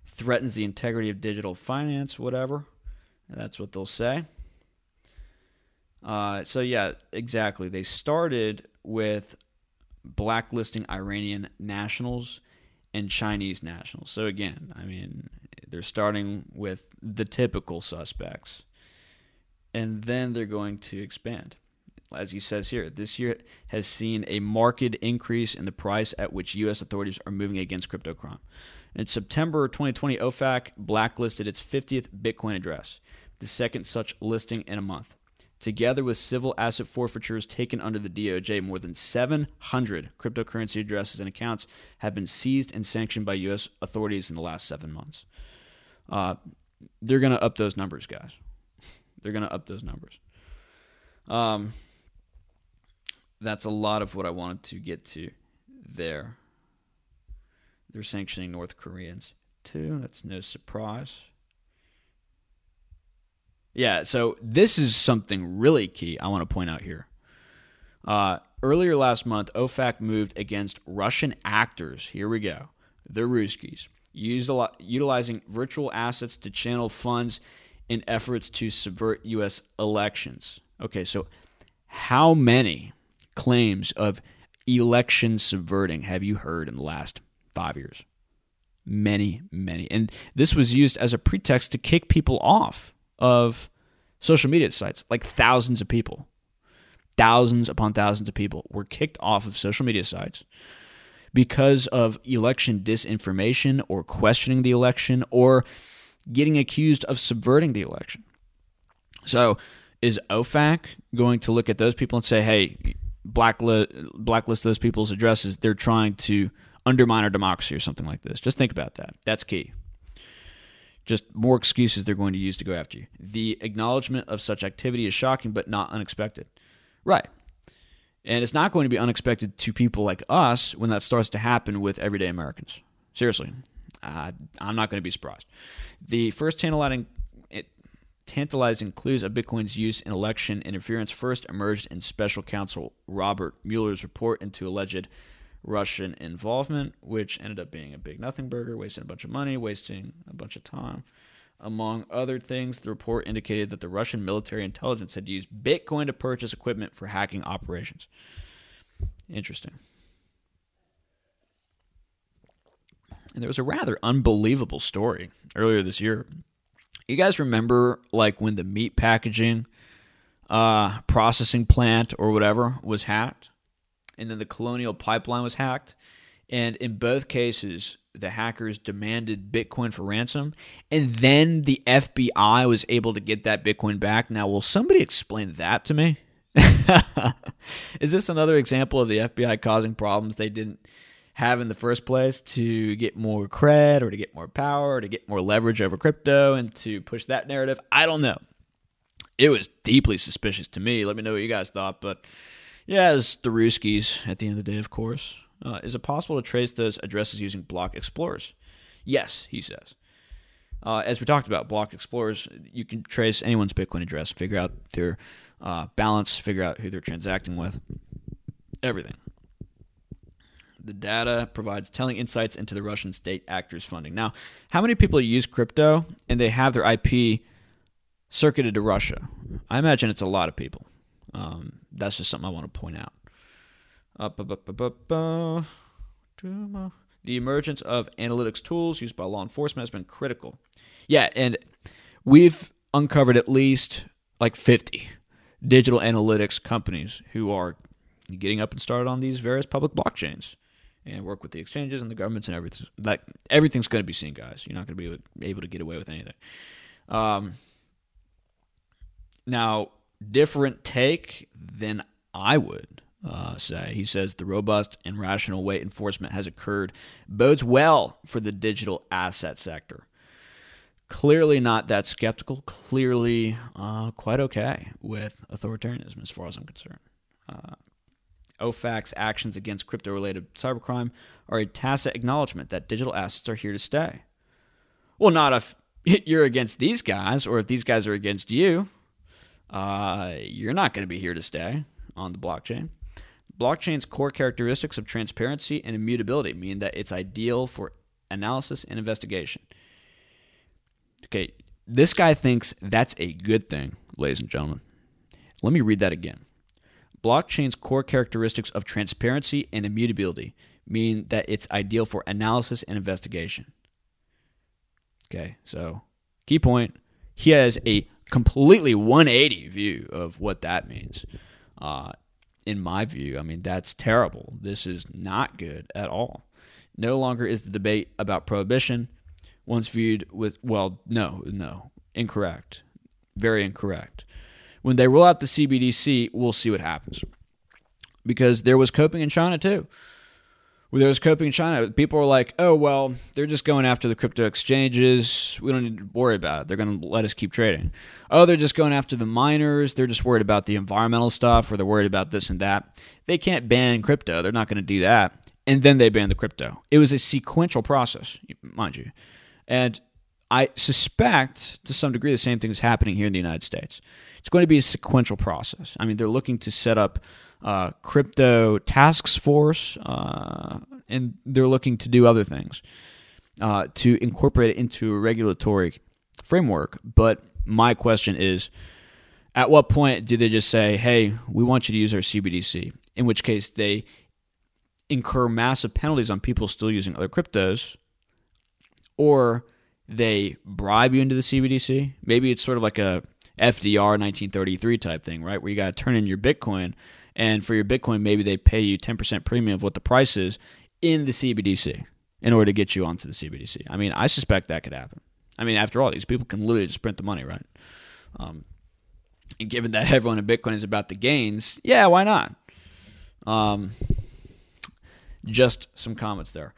threatens the integrity of digital finance, whatever. That's what they'll say. Uh, so yeah, exactly. They started with blacklisting Iranian nationals and Chinese nationals. So again, I mean, they're starting with the typical suspects, and then they're going to expand. As he says here, this year has seen a marked increase in the price at which U.S. authorities are moving against crypto crime. In September 2020, OFAC blacklisted its 50th Bitcoin address, the second such listing in a month. Together with civil asset forfeitures taken under the DOJ, more than 700 cryptocurrency addresses and accounts have been seized and sanctioned by U.S. authorities in the last seven months. Uh, they're going to up those numbers, guys. They're going to up those numbers. Um, that's a lot of what I wanted to get to there. They're sanctioning North Koreans too. That's no surprise. Yeah, so this is something really key I want to point out here. Uh, earlier last month, OFAC moved against Russian actors. Here we go. The Ruskies, utilizing virtual assets to channel funds in efforts to subvert U.S. elections. Okay, so how many claims of election subverting have you heard in the last five years? Many, many. And this was used as a pretext to kick people off of social media sites, like thousands of people, thousands upon thousands of people were kicked off of social media sites because of election disinformation or questioning the election or getting accused of subverting the election. So, is OFAC going to look at those people and say, hey, blacklist, blacklist those people's addresses? They're trying to undermine our democracy or something like this. Just think about that. That's key just more excuses they're going to use to go after you. The acknowledgement of such activity is shocking, but not unexpected. Right. And it's not going to be unexpected to people like us when that starts to happen with everyday Americans. Seriously, uh, I'm not going to be surprised. The first tantalizing, tantalizing clues of Bitcoin's use in election interference first emerged in special counsel Robert Mueller's report into alleged Russian involvement, which ended up being a big nothing burger, wasting a bunch of money, wasting a bunch of time. Among other things, the report indicated that the Russian military intelligence had used Bitcoin to purchase equipment for hacking operations. Interesting. And there was a rather unbelievable story earlier this year. You guys remember, like, when the meat packaging uh, processing plant or whatever was hacked, and then the Colonial Pipeline was hacked. And in both cases, the hackers demanded Bitcoin for ransom, and then the FBI was able to get that Bitcoin back. Now, will somebody explain that to me? <laughs> Is this another example of the FBI causing problems they didn't have in the first place to get more cred or to get more power or to get more leverage over crypto and to push that narrative? I don't know. It was deeply suspicious to me. Let me know what you guys thought, but yeah, it's the Ruskies at the end of the day, of course. Uh, is it possible to trace those addresses using block explorers? Yes, he says. Uh, as we talked about, block explorers, you can trace anyone's Bitcoin address, figure out their uh, balance, figure out who they're transacting with, everything. The data provides telling insights into the Russian state actors' funding. Now, how many people use crypto and they have their IP circuited to Russia? I imagine it's a lot of people. Um, that's just something I want to point out. The emergence of analytics tools used by law enforcement has been critical. Yeah, and we've uncovered at least like 50 digital analytics companies who are getting up and started on these various public blockchains and work with the exchanges and the governments and everything. Like everything's going to be seen, guys. You're not going to be able to get away with anything. Um, now, different take than I would uh, say. He says the robust and rational way enforcement has occurred bodes well for the digital asset sector. Clearly not that skeptical. Clearly uh, quite okay with authoritarianism, as far as I'm concerned. Uh, OFAC's actions against crypto related cybercrime are a tacit acknowledgement that digital assets are here to stay. Well, not if <laughs> you're against these guys or if these guys are against you. Uh, you're not going to be here to stay on the blockchain. Blockchain's core characteristics of transparency and immutability mean that it's ideal for analysis and investigation. Okay, this guy thinks that's a good thing, ladies and gentlemen. Let me read that again. Blockchain's core characteristics of transparency and immutability mean that it's ideal for analysis and investigation. Okay, so key point he has a completely 180 view of what that means. Uh, in my view, I mean, that's terrible. This is not good at all. No longer is the debate about prohibition once viewed with, well, no, no, incorrect. Very incorrect. When they roll out the CBDC, we'll see what happens. Because there was coping in China too there was coping in China, people were like, "Oh well, they're just going after the crypto exchanges. We don't need to worry about it. They're going to let us keep trading." Oh, they're just going after the miners. They're just worried about the environmental stuff, or they're worried about this and that. They can't ban crypto. They're not going to do that. And then they banned the crypto. It was a sequential process, mind you, and I suspect to some degree the same thing is happening here in the United States. It's going to be a sequential process. I mean, they're looking to set up uh, crypto task force, uh, and they're looking to do other things uh, to incorporate it into a regulatory framework. But my question is, at what point do they just say, "Hey, we want you to use our CBDC"? In which case, they incur massive penalties on people still using other cryptos, or they bribe you into the CBDC. Maybe it's sort of like a FDR 1933 type thing, right? Where you got to turn in your Bitcoin and for your Bitcoin, maybe they pay you 10% premium of what the price is in the CBDC in order to get you onto the CBDC. I mean, I suspect that could happen. I mean, after all, these people can literally just print the money, right? Um, and given that <laughs> everyone in Bitcoin is about the gains, yeah, why not? Um, just some comments there.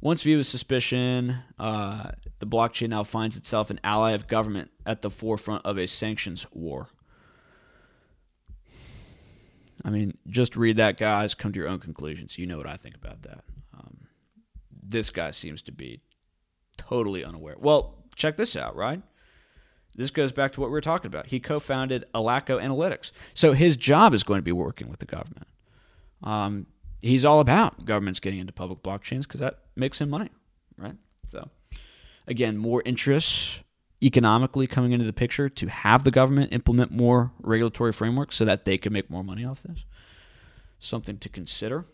Once viewed with suspicion, uh, the blockchain now finds itself an ally of government at the forefront of a sanctions war. I mean, just read that, guys. Come to your own conclusions. You know what I think about that. Um, this guy seems to be totally unaware. Well, check this out, right? This goes back to what we were talking about. He co founded Alaco Analytics. So his job is going to be working with the government. Um, he's all about governments getting into public blockchains because that makes him money, right? So, again, more interests economically coming into the picture to have the government implement more regulatory frameworks so that they can make more money off this. Something to consider.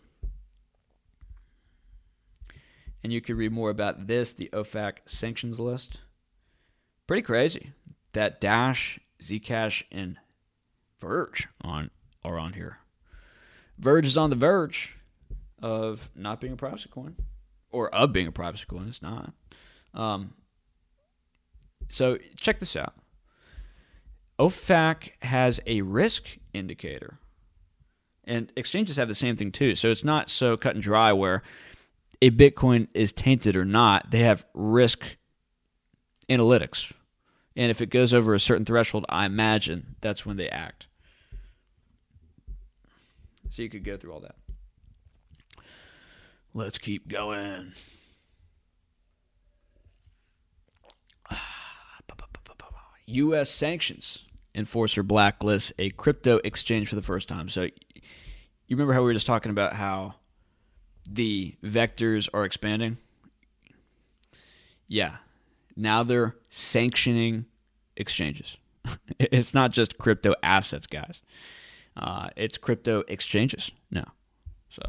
And you can read more about this, the OFAC sanctions list. Pretty crazy that Dash, Zcash, and Verge on are on here. Verge is on the verge of not being a privacy coin, or of being a privacy coin. It's not. Um, so check this out. OFAC has a risk indicator, and exchanges have the same thing too. So it's not so cut and dry where a Bitcoin is tainted or not. They have risk analytics, and if it goes over a certain threshold, I imagine that's when they act. So you could go through all that. Let's keep going. U.S. sanctions enforcer blacklists a crypto exchange for the first time. So you remember how we were just talking about how the vectors are expanding? Yeah. Now they're sanctioning exchanges. <laughs> it's not just crypto assets, guys. Uh, it's crypto exchanges now. So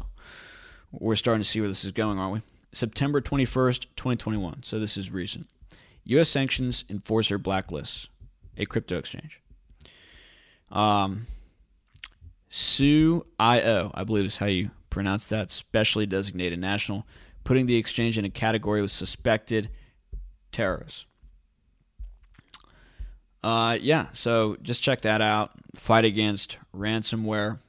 we're starting to see where this is going, aren't we? September 21st, 2021. So this is recent. U.S. sanctions enforcer blacklists a crypto exchange. Um, Sue.io, I believe is how you pronounce that, specially designated national, putting the exchange in a category with suspected terrorists. Uh, yeah, so just check that out. Fight against ransomware.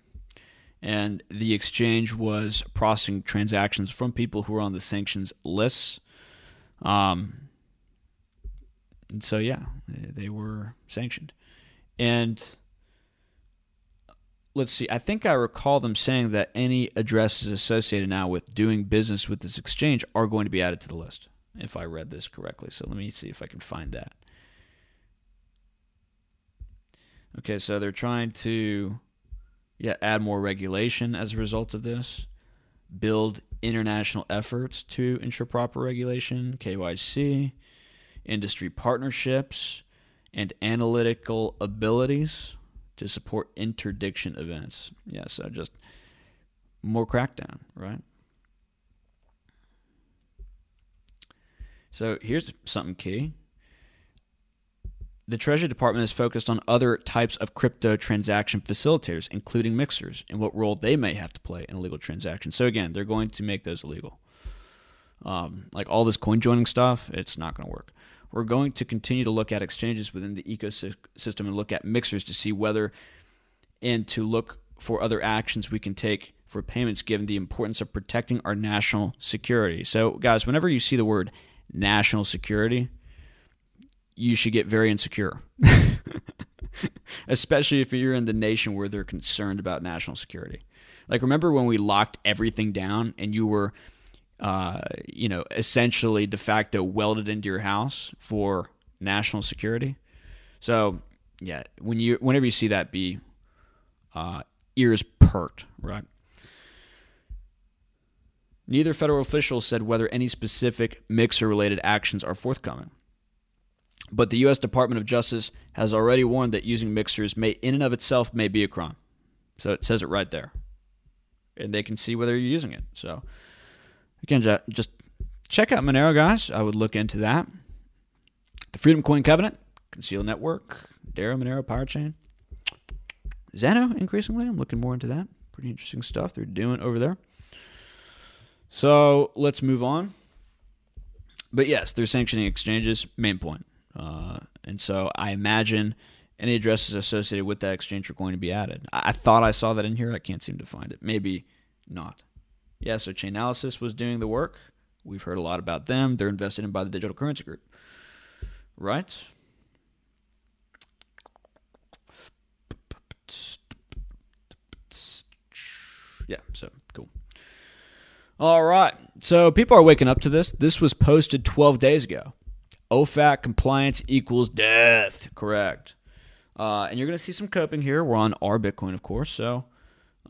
And the exchange was processing transactions from people who were on the sanctions lists. Um, and so, yeah, they were sanctioned. And let's see, I think I recall them saying that any addresses associated now with doing business with this exchange are going to be added to the list, if I read this correctly. So let me see if I can find that. Okay, so they're trying to yeah, add more regulation as a result of this, build international efforts to ensure proper regulation, KYC, industry partnerships, and analytical abilities to support interdiction events. Yeah, so just more crackdown, right? So here's something key. The Treasury Department is focused on other types of crypto transaction facilitators, including mixers, and what role they may have to play in illegal transactions. So again, they're going to make those illegal. Um, like all this coin joining stuff, it's not going to work. We're going to continue to look at exchanges within the ecosystem and look at mixers to see whether and to look for other actions we can take for payments given the importance of protecting our national security. So, guys, whenever you see the word national security, you should get very insecure. <laughs> Especially if you're in the nation where they're concerned about national security. Like, remember when we locked everything down and you were uh, you know, essentially de facto welded into your house for national security. So, yeah, when you whenever you see that, be uh, ears perked, right? Neither federal official said whether any specific mixer related actions are forthcoming. But the U.S. Department of Justice has already warned that using mixers may, in and of itself, may be a crime. So it says it right there. And they can see whether you're using it. So Again, just check out Monero, guys. I would look into that. The Freedom Coin Covenant, Conceal Network, Dero, Monero, Pirate Chain, Zano, increasingly. I'm looking more into that. Pretty interesting stuff they're doing over there. So let's move on. But yes, they're sanctioning exchanges, main point. Uh, and so I imagine any addresses associated with that exchange are going to be added. I thought I saw that in here. I can't seem to find it. Maybe not. Yeah, so Chainalysis was doing the work. We've heard a lot about them. They're invested in by the Digital Currency Group. Right? Yeah, so cool. All right. So people are waking up to this. This was posted 12 days ago. OFAC compliance equals death. Correct. Uh, and you're going to see some coping here. We're on our Bitcoin, of course. So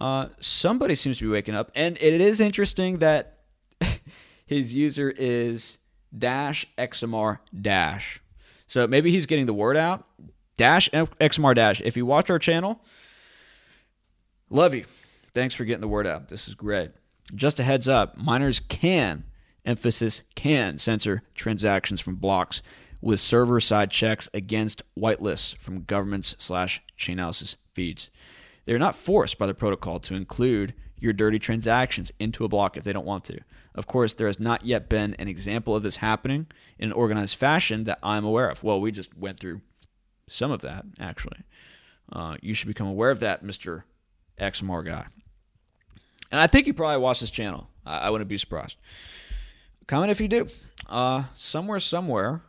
uh, somebody seems to be waking up, and it is interesting that <laughs> his user is dash xmr dash. So maybe he's getting the word out. Dash xmr dash. If you watch our channel, love you. Thanks for getting the word out. This is great. Just a heads up, miners can emphasis can censor transactions from blocks with server side checks against whitelists from governments slash Chainalysis feeds. They're not forced by the protocol to include your dirty transactions into a block if they don't want to. Of course, there has not yet been an example of this happening in an organized fashion that I'm aware of. Well, we just went through some of that, actually. Uh, you should become aware of that, Mr. XMR guy. And I think you probably watch this channel. I, I wouldn't be surprised. Comment if you do. Uh, somewhere, somewhere,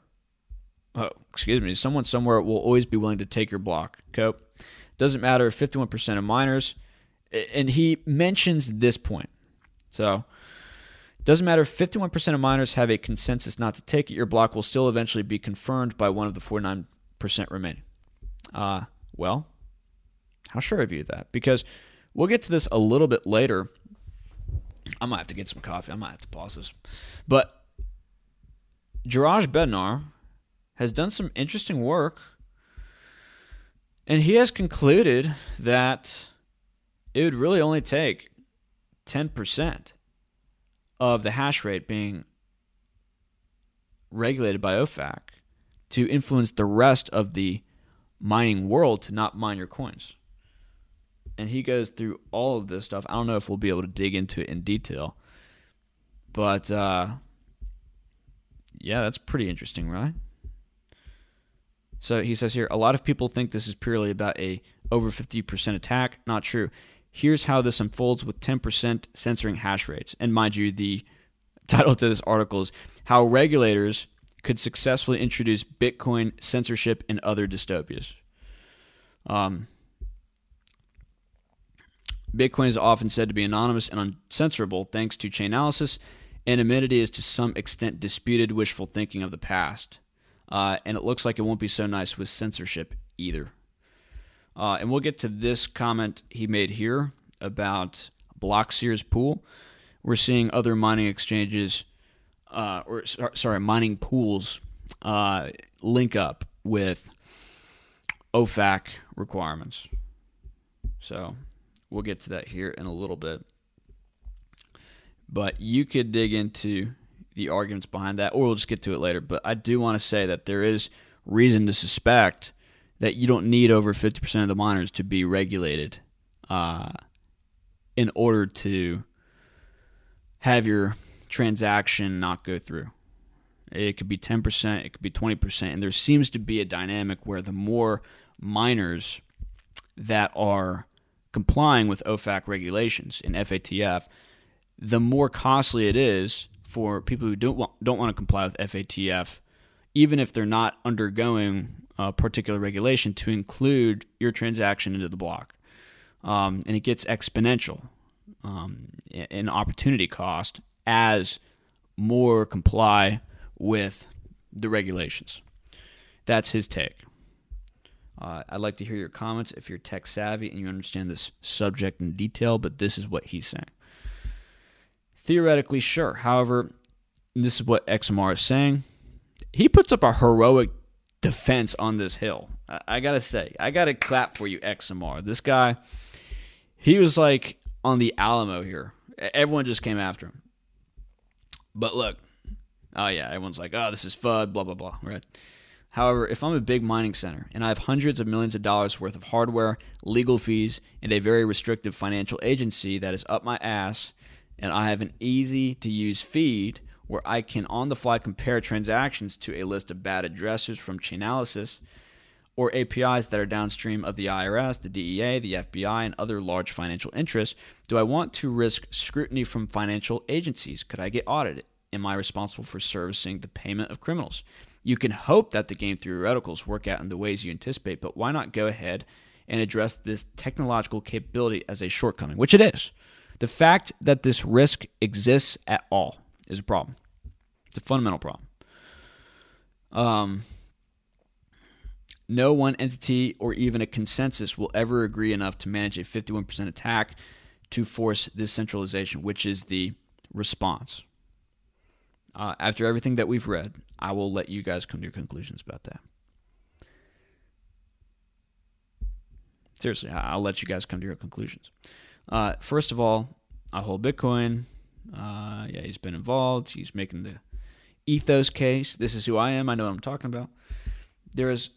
oh, excuse me, someone somewhere will always be willing to take your block. Cope. Doesn't matter if 51% of miners, and he mentions this point. So, doesn't matter if 51% of miners have a consensus not to take it, your block will still eventually be confirmed by one of the 49% remaining. Uh, well, how sure of you that? Because we'll get to this a little bit later. I might have to get some coffee. I might have to pause this. But Jiri Bednar has done some interesting work, and he has concluded that it would really only take 10% of the hash rate being regulated by OFAC to influence the rest of the mining world to not mine your coins. And he goes through all of this stuff. I don't know if we'll be able to dig into it in detail, but uh, yeah, that's pretty interesting, right? So he says here a lot of people think this is purely about a over 50% attack. Not true. Here's how this unfolds with 10% censoring hash rates. And mind you, the <laughs> title to this article is How Regulators Could Successfully Introduce Bitcoin Censorship in Other Dystopias. Um, Bitcoin is often said to be anonymous and uncensorable thanks to Chainalysis and Anonymity is to some extent disputed wishful thinking of the past. Uh, and it looks like it won't be so nice with censorship either. Uh, and we'll get to this comment he made here about Blockseer's pool. We're seeing other mining exchanges, uh, or sorry, mining pools uh, link up with OFAC requirements. So we'll get to that here in a little bit. But you could dig into the arguments behind that, or we'll just get to it later. But I do want to say that there is reason to suspect that you don't need over 50% of the miners to be regulated uh, in order to have your transaction not go through. It could be 10%, it could be 20%. And there seems to be a dynamic where the more miners that are complying with OFAC regulations in FATF, the more costly it is for people who don't want, don't want to comply with FATF, even if they're not undergoing a particular regulation, to include your transaction into the block. Um, and it gets exponential um, in opportunity cost as more comply with the regulations. That's his take. Uh, I'd like to hear your comments if you're tech savvy and you understand this subject in detail, but this is what he's saying. Theoretically, sure. However, this is what XMR is saying. He puts up a heroic defense on this hill. I, I gotta say, I gotta clap for you, XMR. This guy, he was like on the Alamo here. Everyone just came after him. But look, oh yeah, everyone's like, oh, this is FUD, blah, blah, blah, right? However, if I'm a big mining center and I have hundreds of millions of dollars worth of hardware, legal fees, and a very restrictive financial agency that is up my ass and I have an easy to use feed where I can on the fly compare transactions to a list of bad addresses from Chainalysis or APIs that are downstream of the IRS, the DEA, the FBI, and other large financial interests, do I want to risk scrutiny from financial agencies? Could I get audited? Am I responsible for servicing the payment of criminals? You can hope that the game theoreticals work out in the ways you anticipate, but why not go ahead and address this technological capability as a shortcoming, which it is? The fact that this risk exists at all is a problem. It's a fundamental problem. Um, no one entity or even a consensus will ever agree enough to manage a 51% attack to force this centralization, which is the response. Uh, after everything that we've read, I will let you guys come to your conclusions about that. Seriously, I'll let you guys come to your conclusions. Uh, first of all, I hold Bitcoin. Uh, yeah, he's been involved. He's making the ethos case. This is who I am. I know what I'm talking about. There is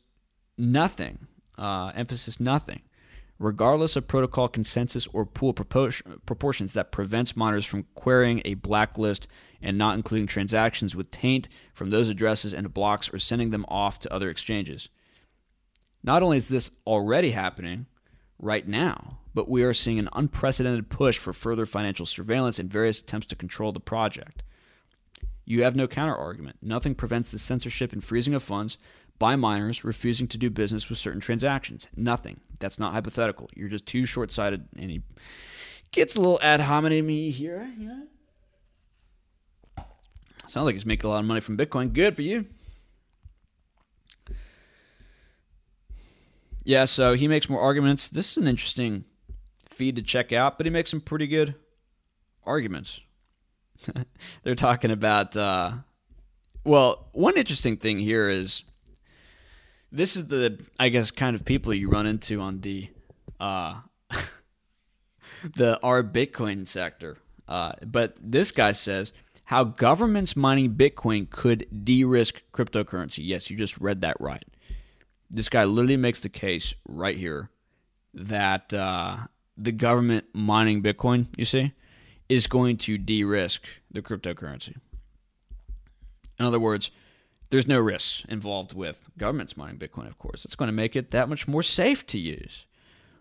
nothing, uh, emphasis nothing, regardless of protocol consensus or pool proportions that prevents miners from querying a blacklist and not including transactions with taint from those addresses and blocks or sending them off to other exchanges. Not only is this already happening right now, but we are seeing an unprecedented push for further financial surveillance and various attempts to control the project. You have no counter argument. Nothing prevents the censorship and freezing of funds by miners refusing to do business with certain transactions. Nothing. That's not hypothetical. You're just too short sighted. And he gets a little ad hominem here, you know? Sounds like he's making a lot of money from Bitcoin. Good for you. Yeah, so he makes more arguments. This is an interesting feed to check out, but he makes some pretty good arguments. <laughs> They're talking about, uh, well, one interesting thing here is this is the, I guess, kind of people you run into on the, uh, <laughs> the our Bitcoin sector. Uh, but this guy says how governments mining Bitcoin could de-risk cryptocurrency. Yes, you just read that right. This guy literally makes the case right here that uh, the government mining Bitcoin, you see, is going to de-risk the cryptocurrency. In other words, there's no risks involved with governments mining Bitcoin. Of course, it's going to make it that much more safe to use.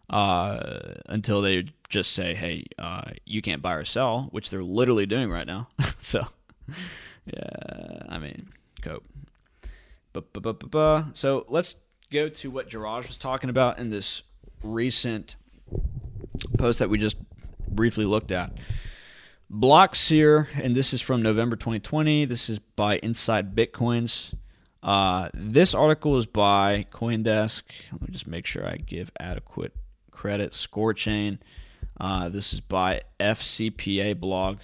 Uh, until they just say, "Hey, uh, you can't buy or sell," which they're literally doing right now. <laughs> so, yeah, I mean, cope. So let's go to what Jiraj was talking about in this recent post that we just briefly looked at. Blockseer, and this is from November 2020. This is by Inside Bitcoins. Uh, this article is by CoinDesk. Let me just make sure I give adequate credit. Scorechain. Uh, this is by FCPA blog,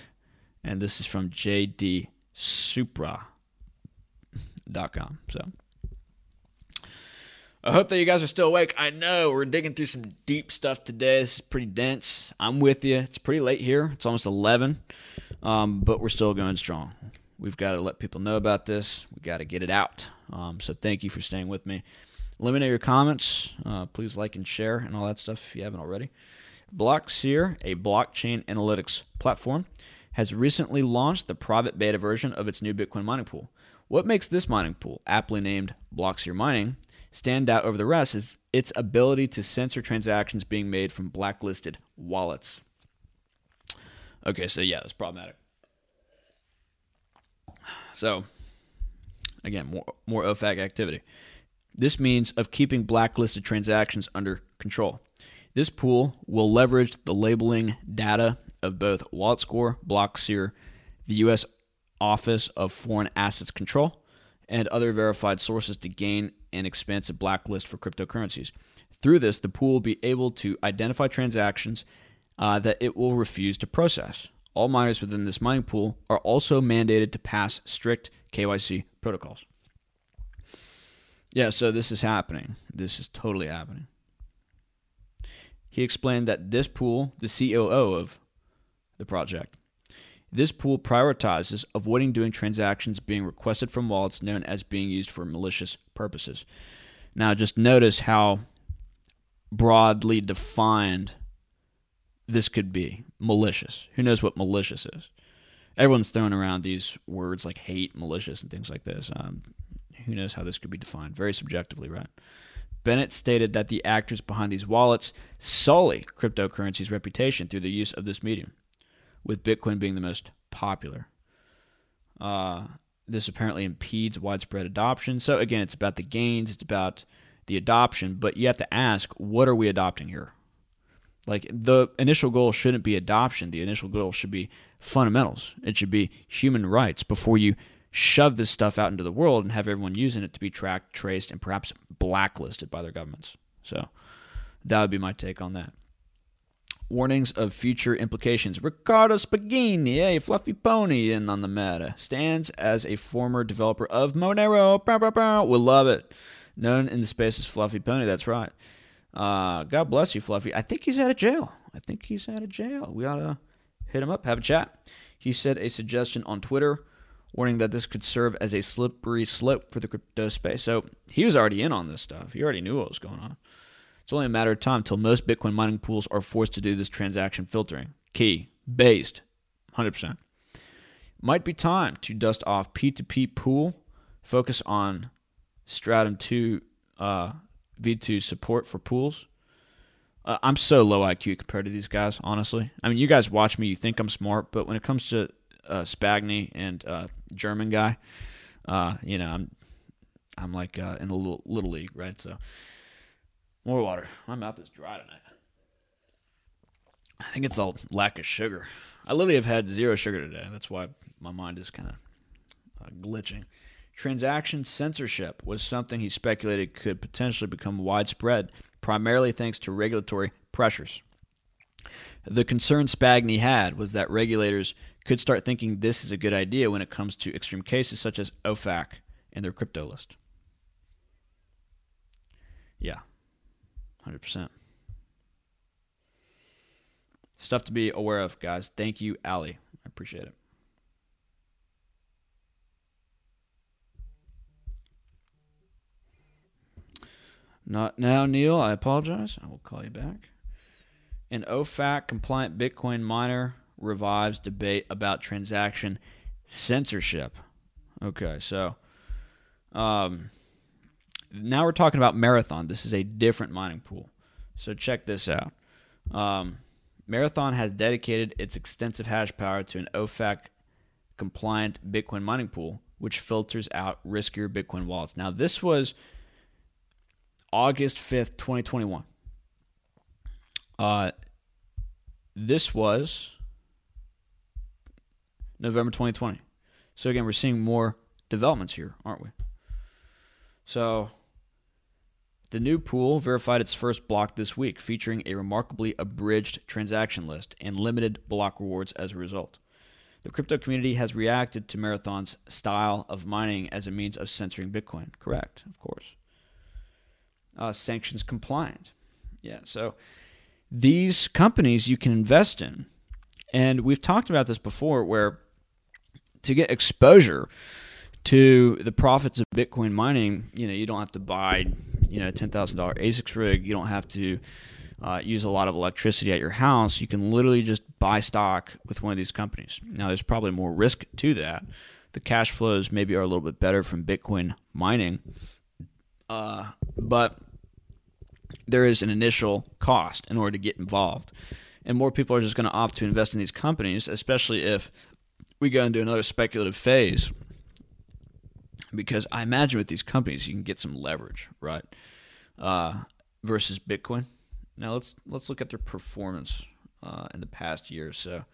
and this is from JDSupra.com. So I hope that you guys are still awake. I know we're digging through some deep stuff today. This is pretty dense. I'm with you. It's pretty late here. It's almost 11, um, but we're still going strong. We've got to let people know about this. We've got to get it out. Um, so thank you for staying with me. Let me know your comments. Uh, please like and share and all that stuff if you haven't already. Blockseer, a blockchain analytics platform, has recently launched the private beta version of its new Bitcoin mining pool. What makes this mining pool, aptly named Blockseer Mining, stand out over the rest is its ability to censor transactions being made from blacklisted wallets. Okay, so yeah, that's problematic. So, again, more, more OFAC activity. This means of keeping blacklisted transactions under control. This pool will leverage the labeling data of both WalletScore, Blockseer, the U.S. Office of Foreign Assets Control, and other verified sources to gain an expansive blacklist for cryptocurrencies. Through this, the pool will be able to identify transactions uh, that it will refuse to process. All miners within this mining pool are also mandated to pass strict KYC protocols. Yeah, so this is happening. This is totally happening. He explained that this pool, the COO of the project, this pool prioritizes avoiding doing transactions being requested from wallets known as being used for malicious purposes. Now, just notice how broadly defined this could be malicious. Who knows what malicious is? Everyone's throwing around these words like hate, malicious, and things like this. Um, who knows how this could be defined? Very subjectively, right? Bennett stated that the actors behind these wallets sully cryptocurrency's reputation through the use of this medium with Bitcoin being the most popular. Uh, this apparently impedes widespread adoption. So, again, it's about the gains, it's about the adoption, but you have to ask what are we adopting here? Like, the initial goal shouldn't be adoption, the initial goal should be fundamentals. It should be human rights before you shove this stuff out into the world and have everyone using it to be tracked, traced, and perhaps blacklisted by their governments. So, that would be my take on that warnings of future implications. Riccardo Spagni, a fluffy pony in on the meta, stands as a former developer of Monero. Bow, bow, bow. We'll love it. Known in the space as Fluffy Pony, that's right. Uh, God bless you, Fluffy. I think he's out of jail. I think he's out of jail. We ought to hit him up, have a chat. He said a suggestion on Twitter warning that this could serve as a slippery slope for the crypto space. So he was already in on this stuff. He already knew what was going on. It's only a matter of time until most Bitcoin mining pools are forced to do this transaction filtering. Key, based, 100%. Might be time to dust off P2P pool, focus on Stratum 2 uh, V2 support for pools. Uh, I'm so low IQ compared to these guys, honestly. I mean, you guys watch me, you think I'm smart, but when it comes to uh, Spagni and uh, German guy, uh, you know, I'm I'm like uh, in the little, little league, right? So more water. My mouth is dry tonight. I think it's a lack of sugar. I literally have had zero sugar today. That's why my mind is kind of uh, glitching. Transaction censorship was something he speculated could potentially become widespread, primarily thanks to regulatory pressures. The concern Spagni had was that regulators could start thinking this is a good idea when it comes to extreme cases such as OFAC and their crypto list. Yeah, 100%. Stuff to be aware of, guys. Thank you, Ali. I appreciate it. Not now, Neil. I apologize. I will call you back. An OFAC compliant Bitcoin miner revives debate about transaction censorship. Okay, so um, now we're talking about Marathon. This is a different mining pool. So check this out. Um, Marathon has dedicated its extensive hash power to an OFAC compliant Bitcoin mining pool, which filters out riskier Bitcoin wallets. Now, this was August 5th, 2021. Uh, this was November 2020. So, again, we're seeing more developments here, aren't we? So, the new pool verified its first block this week, featuring a remarkably abridged transaction list and limited block rewards as a result. The crypto community has reacted to Marathon's style of mining as a means of censoring Bitcoin. Correct, of course uh, sanctions compliant. Yeah, so these companies you can invest in. And we've talked about this before where to get exposure to the profits of Bitcoin mining, you know, you don't have to buy, you know, a $10,000 ASICs rig. You don't have to uh, use a lot of electricity at your house. You can literally just buy stock with one of these companies. Now, there's probably more risk to that. The cash flows maybe are a little bit better from Bitcoin mining, uh, but there is an initial cost in order to get involved. And more people are just going to opt to invest in these companies, especially if we go into another speculative phase. Because I imagine with these companies, you can get some leverage, right? Uh, versus Bitcoin. Now let's let's look at their performance uh, in the past year. So,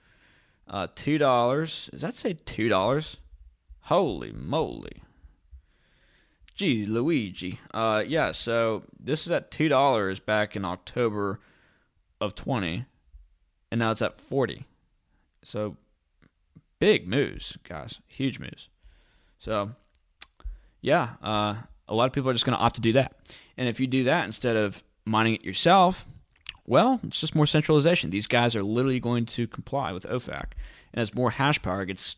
uh, two dollars. Does that say two dollars? Holy moly! Gee, Luigi. Uh, yeah, so this is at two dollars back in October of twenty, and now it's at forty. So big moves, guys. Huge moves. So yeah, uh, a lot of people are just going to opt to do that. And if you do that instead of mining it yourself, well, it's just more centralization. These guys are literally going to comply with OFAC. And as more hash power gets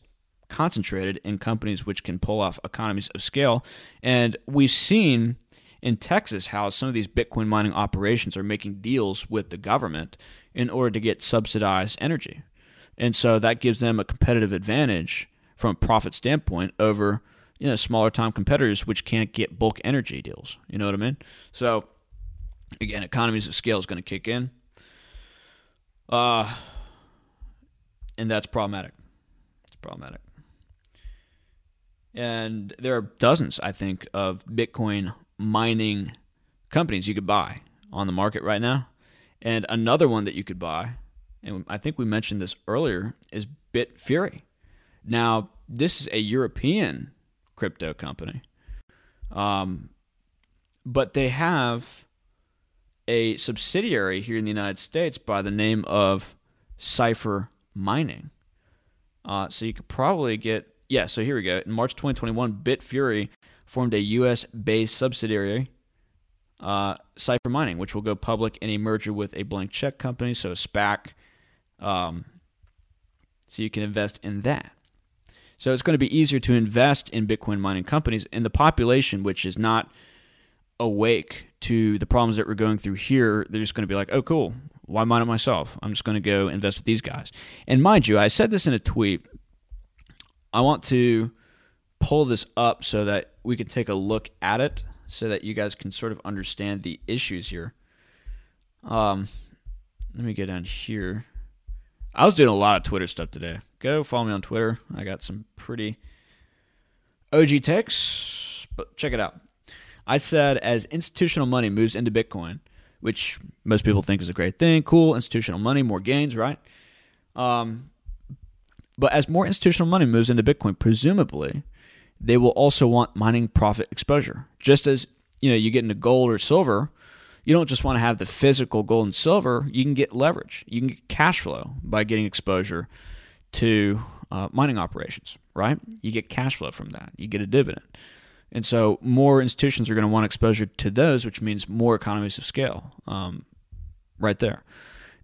concentrated in companies which can pull off economies of scale. And we've seen in Texas how some of these Bitcoin mining operations are making deals with the government in order to get subsidized energy. And so that gives them a competitive advantage from a profit standpoint over you know smaller time competitors which can't get bulk energy deals. You know what I mean? So again, economies of scale is going to kick in. Uh, and that's problematic. It's problematic. And there are dozens, I think, of Bitcoin mining companies you could buy on the market right now. And another one that you could buy, and I think we mentioned this earlier, is Bitfury. Now, this is a European crypto company, um, but they have a subsidiary here in the United States by the name of Cipher Mining. Uh, so you could probably get yeah, so here we go. In March 2021, Bitfury formed a U.S. based subsidiary, uh, Cipher Mining, which will go public in a merger with a blank check company, so a SPAC. Um, so you can invest in that. So it's going to be easier to invest in Bitcoin mining companies And the population, which is not awake to the problems that we're going through here, they're just going to be like, oh, cool. Why mine it myself? I'm just going to go invest with these guys. And mind you, I said this in a tweet. I want to pull this up so that we can take a look at it so that you guys can sort of understand the issues here. Um, let me get down here. I was doing a lot of Twitter stuff today. Go follow me on Twitter. I got some pretty OG takes, but check it out. I said as institutional money moves into Bitcoin, which most people think is a great thing, cool, institutional money, more gains, right? Um, but as more institutional money moves into Bitcoin, presumably they will also want mining profit exposure. Just as you know, you get into gold or silver, you don't just want to have the physical gold and silver. You can get leverage. You can get cash flow by getting exposure to uh, mining operations. Right? You get cash flow from that. You get a dividend. And so more institutions are going to want exposure to those, which means more economies of scale. Um, right there.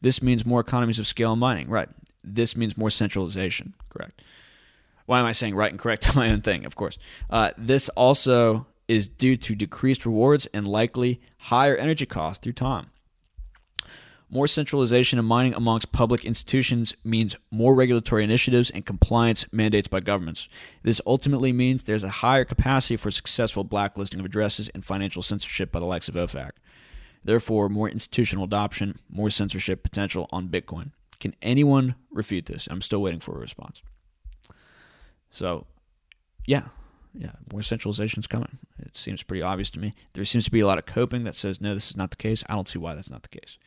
This means more economies of scale in mining. Right. This means more centralization. Correct. Why am I saying right and correct <laughs> my own thing? Of course. Uh, this also is due to decreased rewards and likely higher energy costs through time. More centralization of mining amongst public institutions means more regulatory initiatives and compliance mandates by governments. This ultimately means there's a higher capacity for successful blacklisting of addresses and financial censorship by the likes of OFAC. Therefore, more institutional adoption, more censorship potential on Bitcoin. Can anyone refute this? I'm still waiting for a response. So, yeah, yeah, more centralization is coming. It seems pretty obvious to me. There seems to be a lot of coping that says, no, this is not the case. I don't see why that's not the case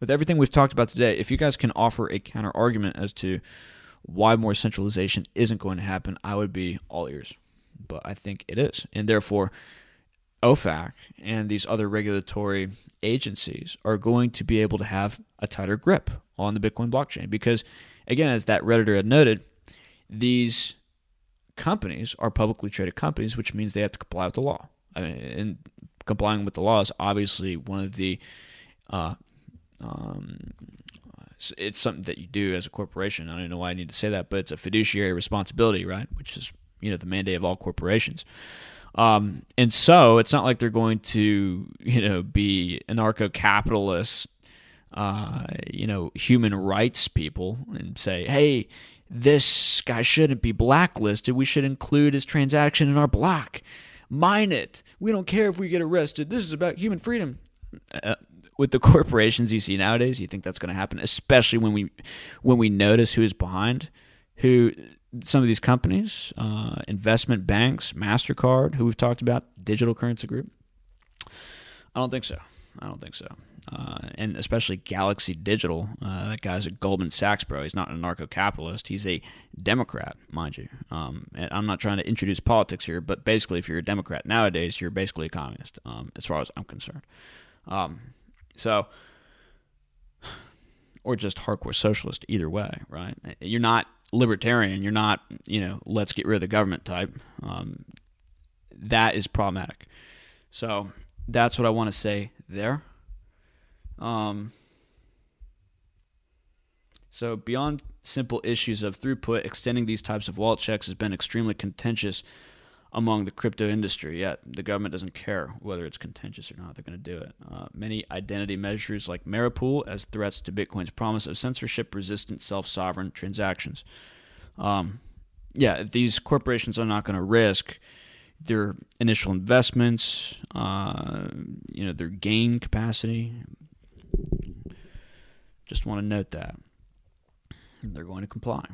with everything we've talked about today, if you guys can offer a counter argument as to why more centralization isn't going to happen, I would be all ears. But I think it is. And therefore, OFAC and these other regulatory agencies are going to be able to have a tighter grip on the Bitcoin blockchain. Because, again, as that Redditor had noted, these companies are publicly traded companies, which means they have to comply with the law. I mean, and complying with the law is obviously one of the uh, um, it's something that you do as a corporation. I don't know why I need to say that, but it's a fiduciary responsibility, right? Which is you know the mandate of all corporations. Um, and so it's not like they're going to you know be anarcho-capitalist, uh, you know, human rights people and say, hey, this guy shouldn't be blacklisted. We should include his transaction in our block. Mine it. We don't care if we get arrested. This is about human freedom. Uh, with the <laughs> corporations you see nowadays, you think that's going to happen, especially when we when we notice who is behind who some of these companies, uh, investment banks, Mastercard, who we've talked about, digital currency group. I don't think so. I don't think so. Uh, and especially Galaxy Digital. Uh, that guy's a Goldman Sachs, bro. He's not a narco capitalist. He's a Democrat, mind you. Um, and I'm not trying to introduce politics here, but basically, if you're a Democrat nowadays, you're basically a communist, um, as far as I'm concerned. Um, so, or just hardcore socialist, either way, right? You're not libertarian. You're not, you know, let's get rid of the government type. Um, that is problematic. So that's what I want to say there. Um, so beyond simple issues of throughput, extending these types of wallet checks has been extremely contentious among the crypto industry. Yet the government doesn't care whether it's contentious or not. They're going to do it. Uh, many identity measures like MARA Pool as threats to Bitcoin's promise of censorship-resistant self-sovereign transactions. Um, yeah, these corporations are not going to risk their initial investments, uh, you know, their gain capacity. Just want to note that they're going to comply.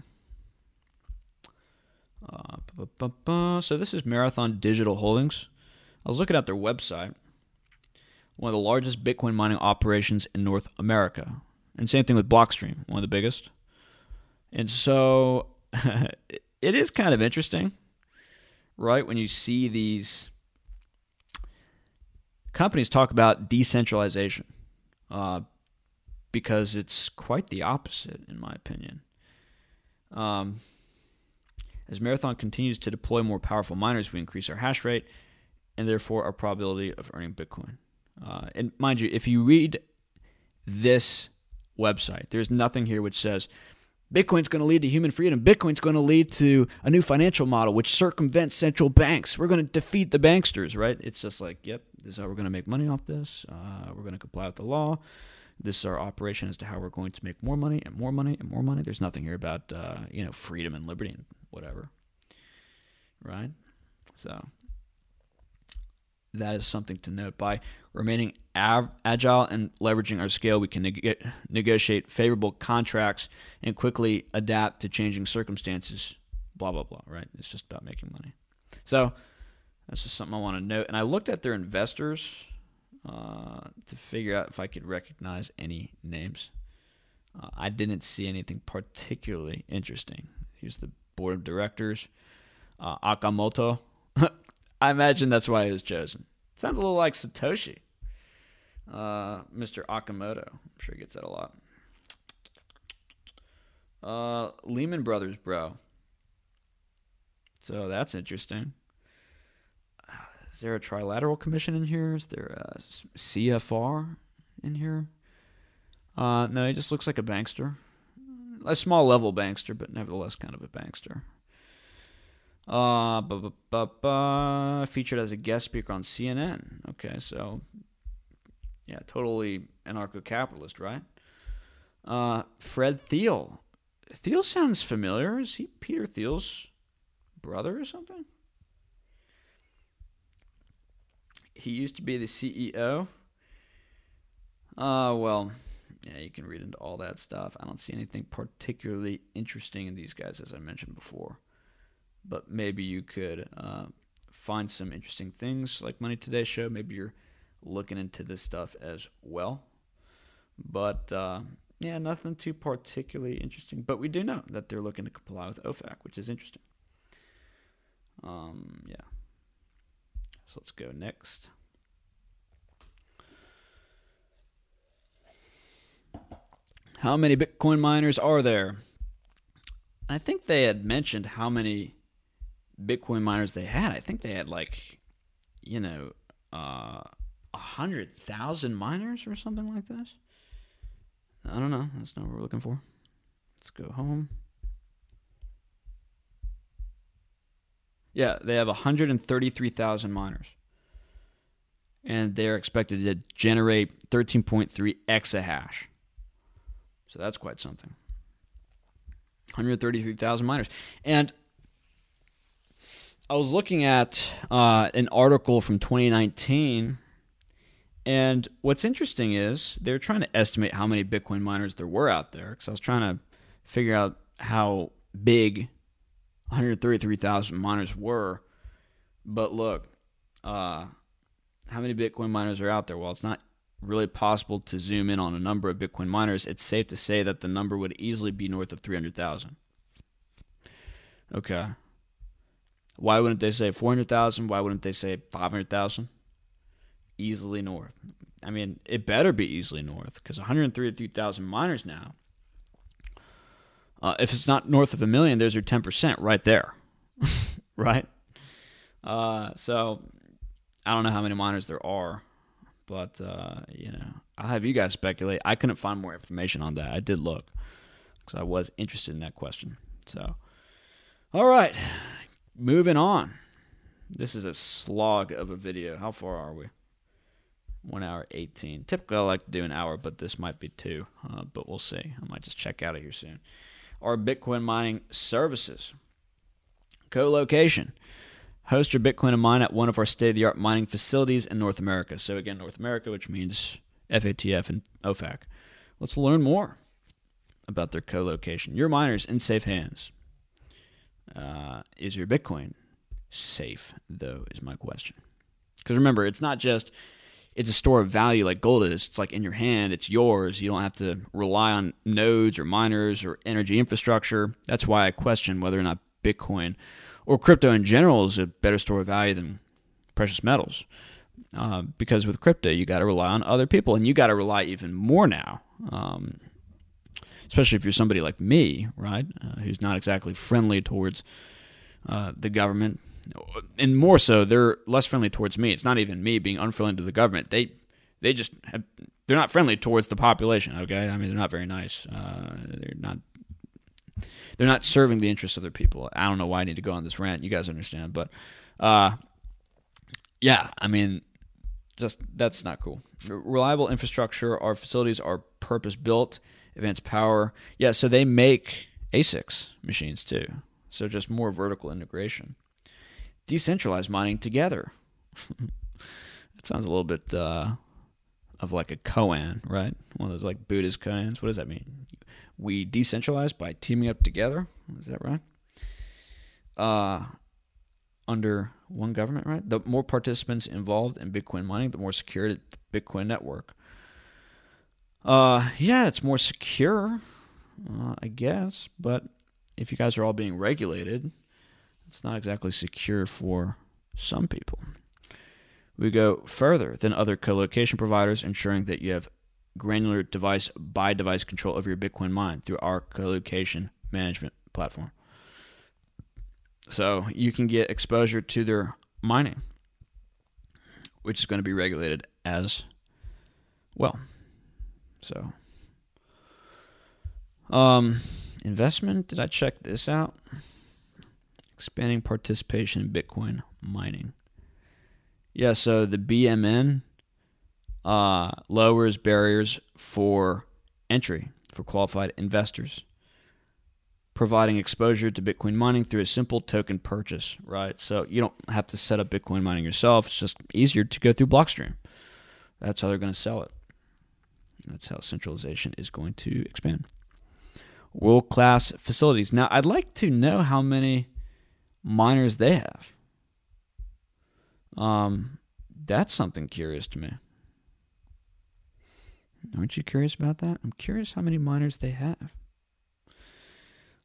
Uh, so this is Marathon Digital Holdings. I was looking at their website. One of the largest Bitcoin mining operations in North America. And same thing with Blockstream, one of the biggest. And so <laughs> it is kind of interesting, right? When you see these companies talk about decentralization, uh, because it's quite the opposite, in my opinion. Um, as Marathon continues to deploy more powerful miners, we increase our hash rate and therefore our probability of earning Bitcoin. Uh, and mind you, if you read this website, there's nothing here which says Bitcoin's going to lead to human freedom. Bitcoin's going to lead to a new financial model which circumvents central banks. We're going to defeat the banksters, right? It's just like, yep, this is how we're going to make money off this. Uh, we're going to comply with the law. This is our operation as to how we're going to make more money and more money and more money. There's nothing here about uh, you know freedom and liberty and whatever, right? So that is something to note. By remaining av- agile and leveraging our scale, we can neg- negotiate favorable contracts and quickly adapt to changing circumstances. Blah blah blah. Right? It's just about making money. So that's just something I want to note. And I looked at their investors uh, to figure out if I could recognize any names. Uh, I didn't see anything particularly interesting. Here's the board of directors. Uh, Akamoto. <laughs> I imagine that's why he was chosen. Sounds a little like Satoshi. Uh, Mr. Akamoto. I'm sure he gets that a lot. Uh, Lehman Brothers, bro. So that's interesting. Is there a trilateral commission in here? Is there a CFR in here? Uh, no, he just looks like a bankster. A small level bankster, but nevertheless kind of a bankster. Uh, bu- bu- bu- featured as a guest speaker on CNN. Okay, so yeah, totally anarcho-capitalist, right? Uh, Fred Thiel. Thiel sounds familiar. Is he Peter Thiel's brother or something? He used to be the CEO. Uh, well, yeah, you can read into all that stuff. I don't see anything particularly interesting in these guys, as I mentioned before. But maybe you could uh, find some interesting things like Money Today show. Maybe you're looking into this stuff as well. But uh, yeah, nothing too particularly interesting. But we do know that they're looking to comply with OFAC, which is interesting. Um, yeah. So let's go next. How many Bitcoin miners are there? I think they had mentioned how many Bitcoin miners they had. I think they had like, you know, uh, a hundred thousand miners or something like this. I don't know. That's not what we're looking for. Let's go home. Yeah, they have 133,000 miners. And they're expected to generate 13.3 exahash. So that's quite something. 133,000 miners. And I was looking at uh, an article from 2019. And what's interesting is they're trying to estimate how many Bitcoin miners there were out there. Because I was trying to figure out how big 133,000 miners were. But look, uh, how many Bitcoin miners are out there? Well, it's not really possible to zoom in on a number of Bitcoin miners. It's safe to say that the number would easily be north of 300,000. Okay. Why wouldn't they say 400,000? Why wouldn't they say 500,000? Easily north. I mean, it better be easily north because 133,000 miners now uh, if it's not north of a million, there's your 10% right there. <laughs> right? Uh, so I don't know how many miners there are, but, uh, you know, I'll have you guys speculate. I couldn't find more information on that. I did look because I was interested in that question. So, all right, moving on. This is a slog of a video. How far are we? One hour 18. Typically, I like to do an hour, but this might be two. Uh, but we'll see. I might just check out of here soon are Bitcoin mining services. Co location. Host your Bitcoin and mine at one of our state of the art mining facilities in North America. So, again, North America, which means FATF and OFAC. Let's learn more about their co location. Your miners in safe hands. Uh, is your Bitcoin safe, though, is my question. Because remember, it's not just it's a store of value like gold is. It's like in your hand, it's yours. You don't have to rely on nodes or miners or energy infrastructure. That's why I question whether or not Bitcoin or crypto in general is a better store of value than precious metals. Uh, because with crypto, you got to rely on other people, and you got to rely even more now. Um, especially if you're somebody like me, right, uh, who's not exactly friendly towards uh, the government, and more so, they're less friendly towards me. It's not even me being unfriendly to the government. They they just have, they're not friendly towards the population. Okay, I mean they're not very nice. Uh, they're not they're not serving the interests of their people. I don't know why I need to go on this rant. You guys understand, but uh, yeah, I mean just that's not cool. Reliable infrastructure. Our facilities are purpose built. Advanced power. Yeah, so they make ASICs machines too. So just more vertical integration. Decentralized mining together. <laughs> that sounds a little bit uh, of like a koan, right? One of those like Buddhist koans. What does that mean? We decentralize by teaming up together. Is that right? Uh, under one government, right? The more participants involved in Bitcoin mining, the more secure the Bitcoin network. Uh, yeah, it's more secure, uh, I guess. But if you guys are all being regulated, it's not exactly secure for some people. We go further than other colocation providers, ensuring that you have granular device by device control of your Bitcoin mine through our colocation management platform. So you can get exposure to their mining, which is going to be regulated as well. So, um, investment. Did I check this out? Expanding participation in Bitcoin mining. Yeah, so the BMN uh, lowers barriers for entry for qualified investors, providing exposure to Bitcoin mining through a simple token purchase, right? So you don't have to set up Bitcoin mining yourself. It's just easier to go through Blockstream. That's how they're going to sell it. That's how centralization is going to expand. World class facilities. Now, I'd like to know how many miners they have. Um, that's something curious to me. Aren't you curious about that? I'm curious how many miners they have.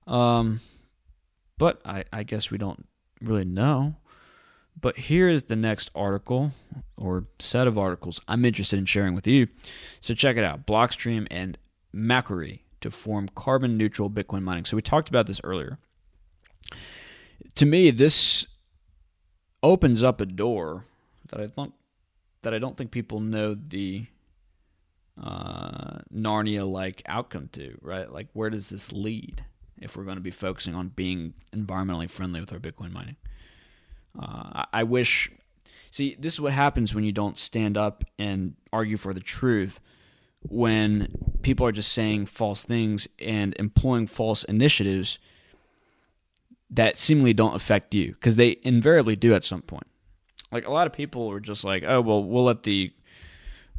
Um, but I, I guess we don't really know. But here is the next article or set of articles I'm interested in sharing with you. So check it out Blockstream and Macquarie to form carbon neutral Bitcoin mining. So we talked about this earlier. To me, this opens up a door that I don't that I don't think people know the uh, Narnia like outcome to, right? Like, where does this lead if we're going to be focusing on being environmentally friendly with our Bitcoin mining? Uh, I wish. See, this is what happens when you don't stand up and argue for the truth. When people are just saying false things and employing false initiatives that seemingly don't affect you, because they invariably do at some point. Like a lot of people are just like, oh well, we'll let the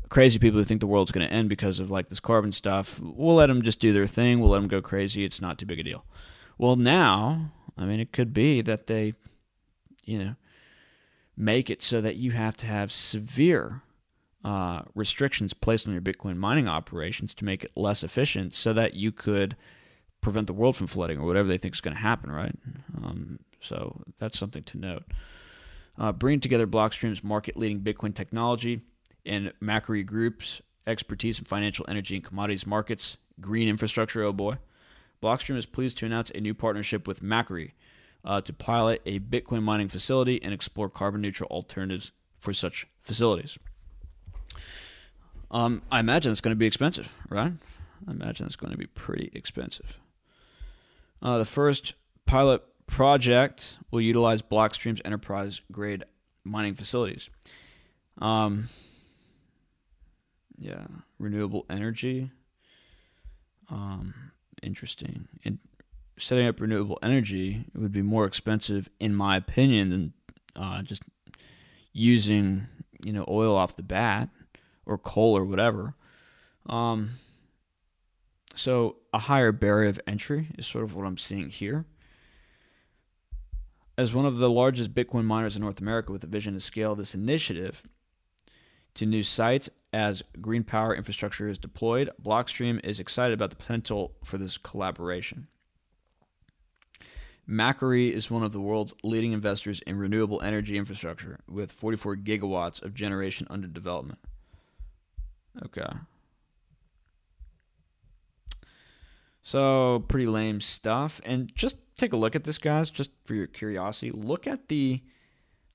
crazy people who think the world's going to end because of like this carbon stuff, we'll let them just do their thing. We'll let them go crazy. It's not too big a deal. Well, now, I mean, it could be that they you know, make it so that you have to have severe uh, restrictions placed on your Bitcoin mining operations to make it less efficient so that you could prevent the world from flooding or whatever they think is going to happen, right? Um, so that's something to note. Uh, bringing together Blockstream's market leading Bitcoin technology and Macquarie Group's expertise in financial, energy, and commodities markets, green infrastructure, oh boy. Blockstream is pleased to announce a new partnership with Macquarie uh, to pilot a Bitcoin mining facility and explore carbon neutral alternatives for such facilities. Um, I imagine it's going to be expensive, right? I imagine it's going to be pretty expensive. Uh, the first pilot project will utilize Blockstream's enterprise grade mining facilities. Um, yeah, renewable energy. Um, interesting. And setting up renewable energy would be more expensive, in my opinion, than uh, just using you know oil off the bat or coal or whatever. Um, so a higher barrier of entry is sort of what I'm seeing here. As one of the largest Bitcoin miners in North America with a vision to scale this initiative to new sites as green power infrastructure is deployed, Blockstream is excited about the potential for this collaboration. Macquarie is one of the world's leading investors in renewable energy infrastructure with 44 gigawatts of generation under development. Okay. So, pretty lame stuff. And just take a look at this, guys, just for your curiosity. Look at the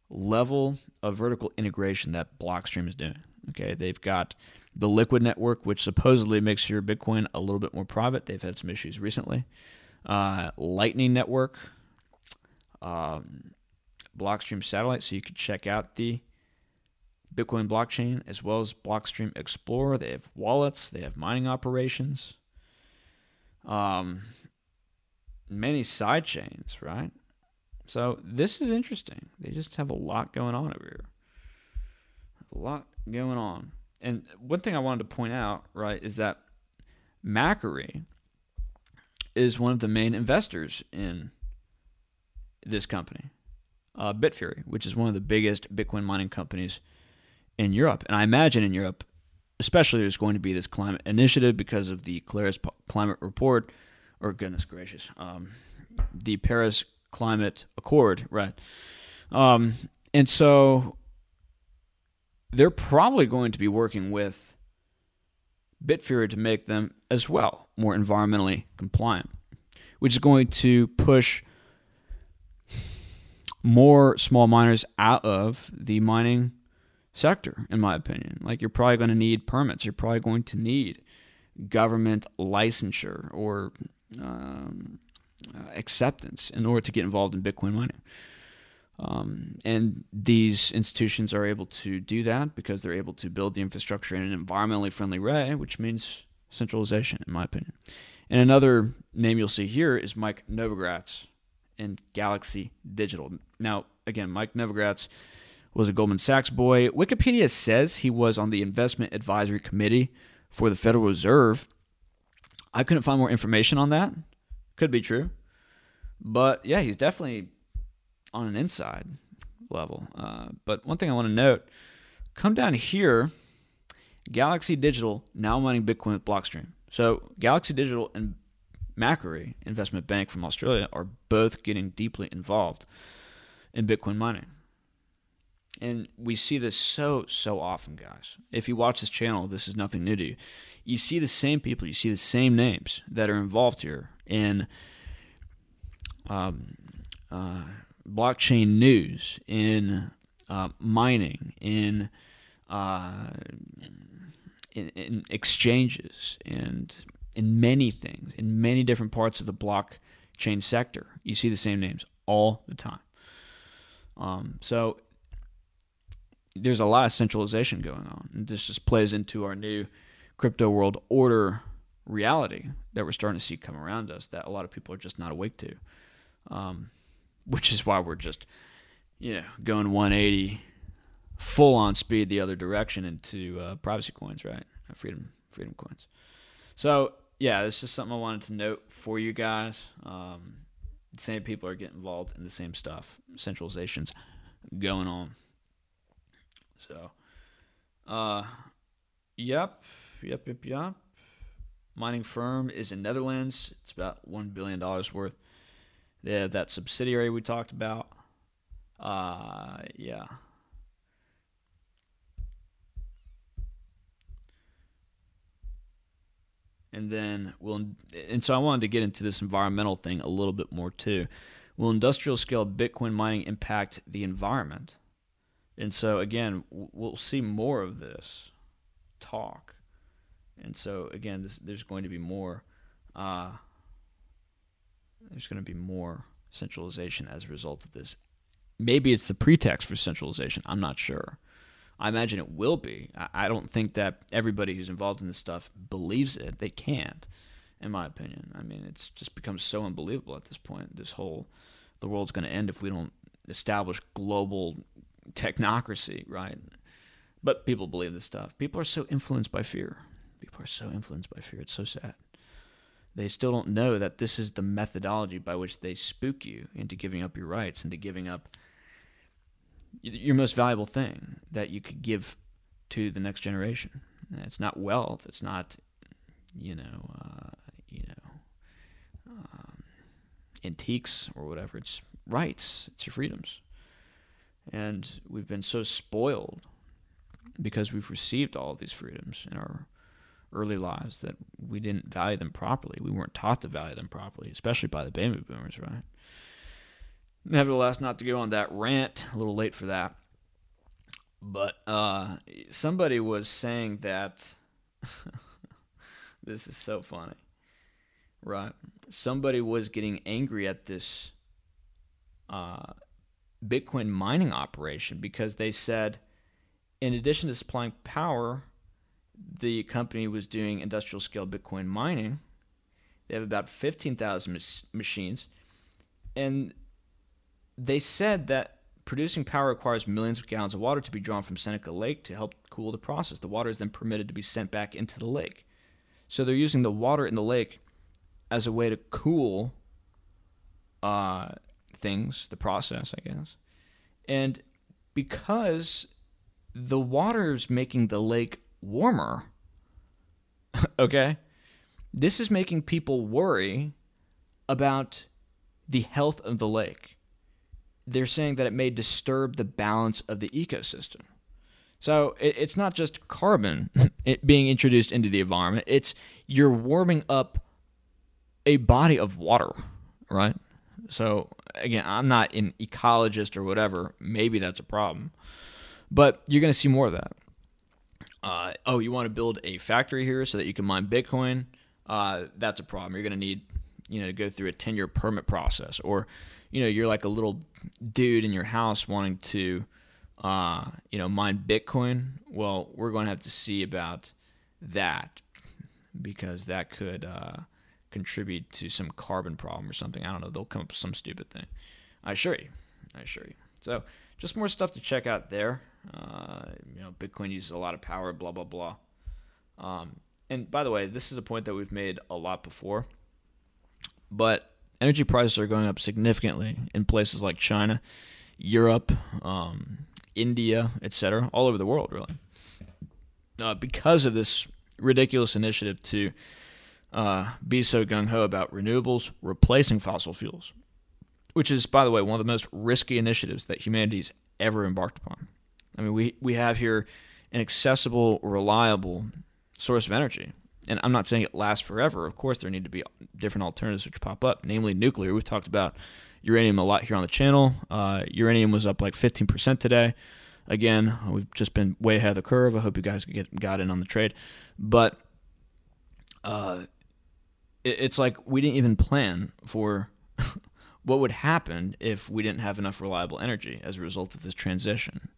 level of vertical integration that Blockstream is doing. Okay, they've got the Liquid network, which supposedly makes your Bitcoin a little bit more private. They've had some issues recently uh, Lightning Network, um, Blockstream Satellite, so you could check out the Bitcoin blockchain as well as Blockstream Explorer. They have wallets, they have mining operations, um, many side chains, right? So this is interesting. They just have a lot going on over here. A lot going on. And one thing I wanted to point out, right, is that Macquarie is one of the main investors in this company, uh, Bitfury, which is one of the biggest Bitcoin mining companies in Europe. And I imagine in Europe, especially, there's going to be this climate initiative because of the Paris Climate Report, or goodness gracious, um, the Paris Climate Accord, right? Um, and so they're probably going to be working with Bitfury to make them as well more environmentally compliant, which is going to push more small miners out of the mining sector, in my opinion. Like, you're probably going to need permits. You're probably going to need government licensure or um, uh, acceptance in order to get involved in Bitcoin mining. Um, and these institutions are able to do that because they're able to build the infrastructure in an environmentally friendly way, which means centralization, in my opinion. And another name you'll see here is Mike Novogratz in Galaxy Digital. Now, again, Mike Novogratz was a Goldman Sachs boy. Wikipedia says he was on the investment advisory committee for the Federal Reserve. I couldn't find more information on that. Could be true. But yeah, he's definitely on an inside level. Uh, but one thing I want to note come down here, Galaxy Digital now mining Bitcoin with Blockstream. So Galaxy Digital and Macquarie Investment Bank from Australia are both getting deeply involved in Bitcoin mining. And we see this so, so often, guys. If you watch this channel, this is nothing new to you. You see the same people, you see the same names that are involved here in um, uh, blockchain news, in uh, mining, in, uh, in, in exchanges, and in many things, in many different parts of the blockchain sector. You see the same names all the time. Um, so there's a lot of centralization going on. And this just plays into our new crypto world order reality that we're starting to see come around us that a lot of people are just not awake to. Um, which is why we're just, you know, going 180 full on speed the other direction into uh, privacy coins, right? Freedom, freedom coins. So yeah, this is something I wanted to note for you guys. Um, the same people are getting involved in the same stuff. Centralizations going on. So, uh, yep, yep, yep, yep. Mining firm is in Netherlands. It's about one billion dollars worth. They have that subsidiary we talked about. Uh, yeah. And then we'll, and so I wanted to get into this environmental thing a little bit more too. Will industrial scale Bitcoin mining impact the environment? And so again, we'll see more of this talk. And so again, this, there's going to be more. Uh, there's going to be more centralization as a result of this. Maybe it's the pretext for centralization. I'm not sure. I imagine it will be. I don't think that everybody who's involved in this stuff believes it. They can't, in my opinion. I mean, it's just become so unbelievable at this point. This whole the world's going to end if we don't establish global technocracy, right? But people believe this stuff. People are so influenced by fear. People are so influenced by fear. It's so sad. They still don't know that this is the methodology by which they spook you into giving up your rights, into giving up your most valuable thing that you could give to the next generation. It's not wealth. It's not, you know, uh, you know, um, antiques or whatever. It's rights. It's your freedoms. And we've been so spoiled because we've received all these freedoms in our early lives that we didn't value them properly. We weren't taught to value them properly, especially by the baby boomers, right? Nevertheless, not to go on that rant, a little late for that. But uh, somebody was saying that <laughs> this is so funny, right? Somebody was getting angry at this uh, Bitcoin mining operation because they said in addition to supplying power, the company was doing industrial scale Bitcoin mining. They have about 15,000 mach- machines. And they said that producing power requires millions of gallons of water to be drawn from Seneca Lake to help cool the process. The water is then permitted to be sent back into the lake. So they're using the water in the lake as a way to cool uh, things, the process, I guess. And because the water's making the lake warmer, <laughs> okay, this is making people worry about the health of the lake. They're saying that it may disturb the balance of the ecosystem. So it, it's not just carbon <laughs> being introduced into the environment, it's you're warming up a body of water, right? So again, I'm not an ecologist or whatever. Maybe that's a problem, but you're going to see more of that. Uh, oh, you want to build a factory here so that you can mine Bitcoin? Uh, that's a problem. You're going to need, you know, to go through a 10 year permit process, or, you know, you're like a little dude in your house wanting to, uh, you know, mine Bitcoin. Well, we're going to have to see about that because that could uh, contribute to some carbon problem or something. I don't know. They'll come up with some stupid thing. I assure you. I assure you. So just more stuff to check out there. Uh, you know, Bitcoin uses a lot of power. Blah blah blah. Um, and by the way, this is a point that we've made a lot before. But energy prices are going up significantly in places like China, Europe, um, India, etc., all over the world, really, uh, because of this ridiculous initiative to uh, be so gung ho about renewables replacing fossil fuels, which is, by the way, one of the most risky initiatives that humanity's ever embarked upon. I mean, we, we have here an accessible, reliable source of energy. And I'm not saying it lasts forever. Of course, there need to be different alternatives which pop up, namely nuclear. We've talked about uranium a lot here on the channel. Uh, uranium was up like 15% today. Again, we've just been way ahead of the curve. I hope you guys get got in on the trade. But uh, it's like we didn't even plan for <laughs> what would happen if we didn't have enough reliable energy as a result of this transition.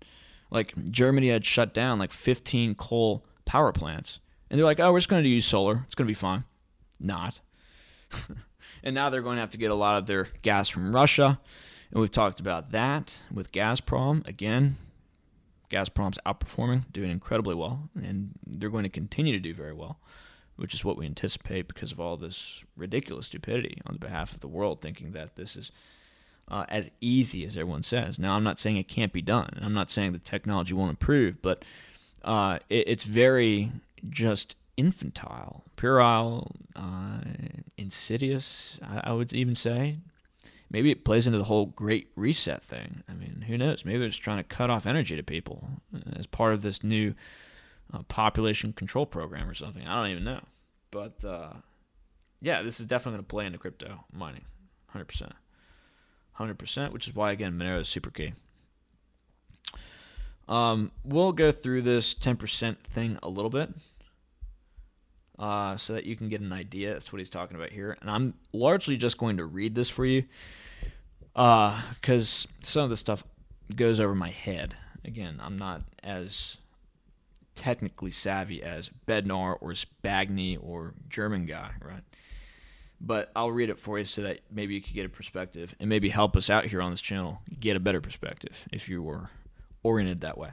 Like Germany had shut down like 15 coal power plants, and they're like, "Oh, we're just going to use solar. It's going to be fine." Not. <laughs> and now they're going to have to get a lot of their gas from Russia, and we've talked about that with Gazprom again. Gazprom's outperforming, doing incredibly well, and they're going to continue to do very well which is what we anticipate because of all this ridiculous stupidity on the behalf of the world, thinking that this is uh, as easy as everyone says. Now, I'm not saying it can't be done. I'm not saying the technology won't improve, but uh, it, it's very just infantile, puerile, uh, insidious, I, I would even say. Maybe it plays into the whole great reset thing. I mean, who knows? Maybe just trying to cut off energy to people as part of this new a population control program or something. I don't even know. But uh, yeah, this is definitely going to play into crypto mining, 100%. 100%, which is why, again, Monero is super key. Um, we'll go through this 10% thing a little bit uh, so that you can get an idea as to what he's talking about here. And I'm largely just going to read this for you because uh, some of the stuff goes over my head. Again, I'm not as technically savvy as Bednar or Spagni or German guy, right? But I'll read it for you so that maybe you could get a perspective and maybe help us out here on this channel get a better perspective if you were oriented that way.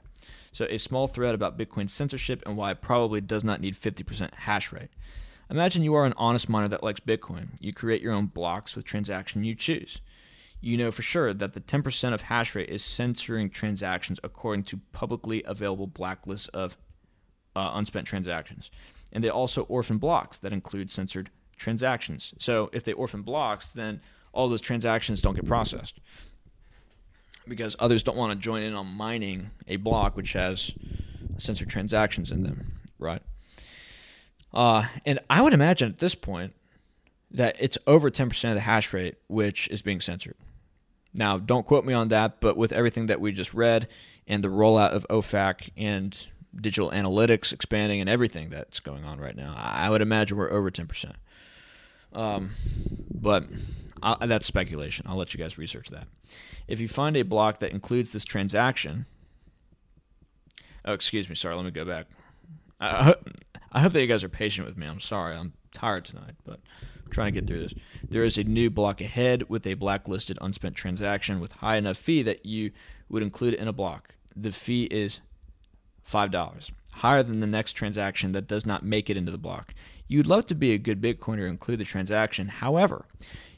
So, a small thread about Bitcoin censorship and why it probably does not need 50% hash rate. Imagine you are an honest miner that likes Bitcoin. You create your own blocks with transaction you choose. You know for sure that the 10% of hash rate is censoring transactions according to publicly available blacklists of uh, unspent transactions. And they also orphan blocks that include censored transactions. So if they orphan blocks, then all those transactions don't get processed because others don't want to join in on mining a block which has censored transactions in them, right? Uh, and I would imagine at this point that it's over 10% of the hash rate which is being censored. Now, don't quote me on that, but with everything that we just read and the rollout of OFAC and digital analytics expanding and everything that's going on right now. I would imagine we're over 10%. Um, but I'll, that's speculation. I'll let you guys research that. If you find a block that includes this transaction, Oh, excuse me. Sorry. Let me go back. I, I, hope, I hope that you guys are patient with me. I'm sorry. I'm tired tonight, but I'm trying to get through this. There is a new block ahead with a blacklisted unspent transaction with high enough fee that you would include it in a block. The fee is $5, higher than the next transaction that does not make it into the block. You'd love to be a good Bitcoiner and include the transaction. However,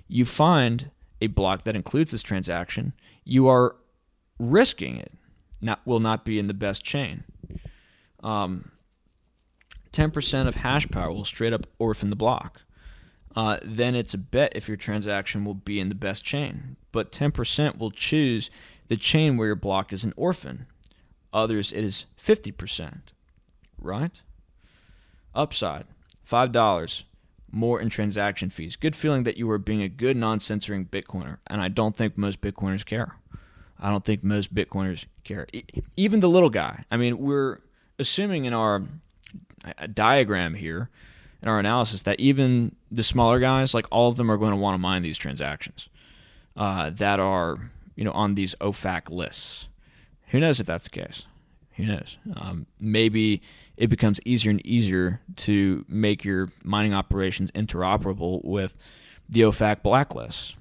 you find a block that includes this transaction, you are risking it not will not be in the best chain. Um, 10% of hash power will straight up orphan the block. Uh, then it's a bet if your transaction will be in the best chain. But 10% will choose the chain where your block is an orphan. Others, it is 50%. Right? Upside $5 more in transaction fees. Good feeling that you are being a good non censoring Bitcoiner. And I don't think most Bitcoiners care. I don't think most Bitcoiners care. even the little guy. I mean, we're assuming in our diagram here, in our analysis, that even the smaller guys, like all of them, are going to want to mine these transactions uh, that are, you know, on these OFAC lists. Who knows if that's the case? Who knows? Um, maybe it becomes easier and easier to make your mining operations interoperable with the OFAC blacklist.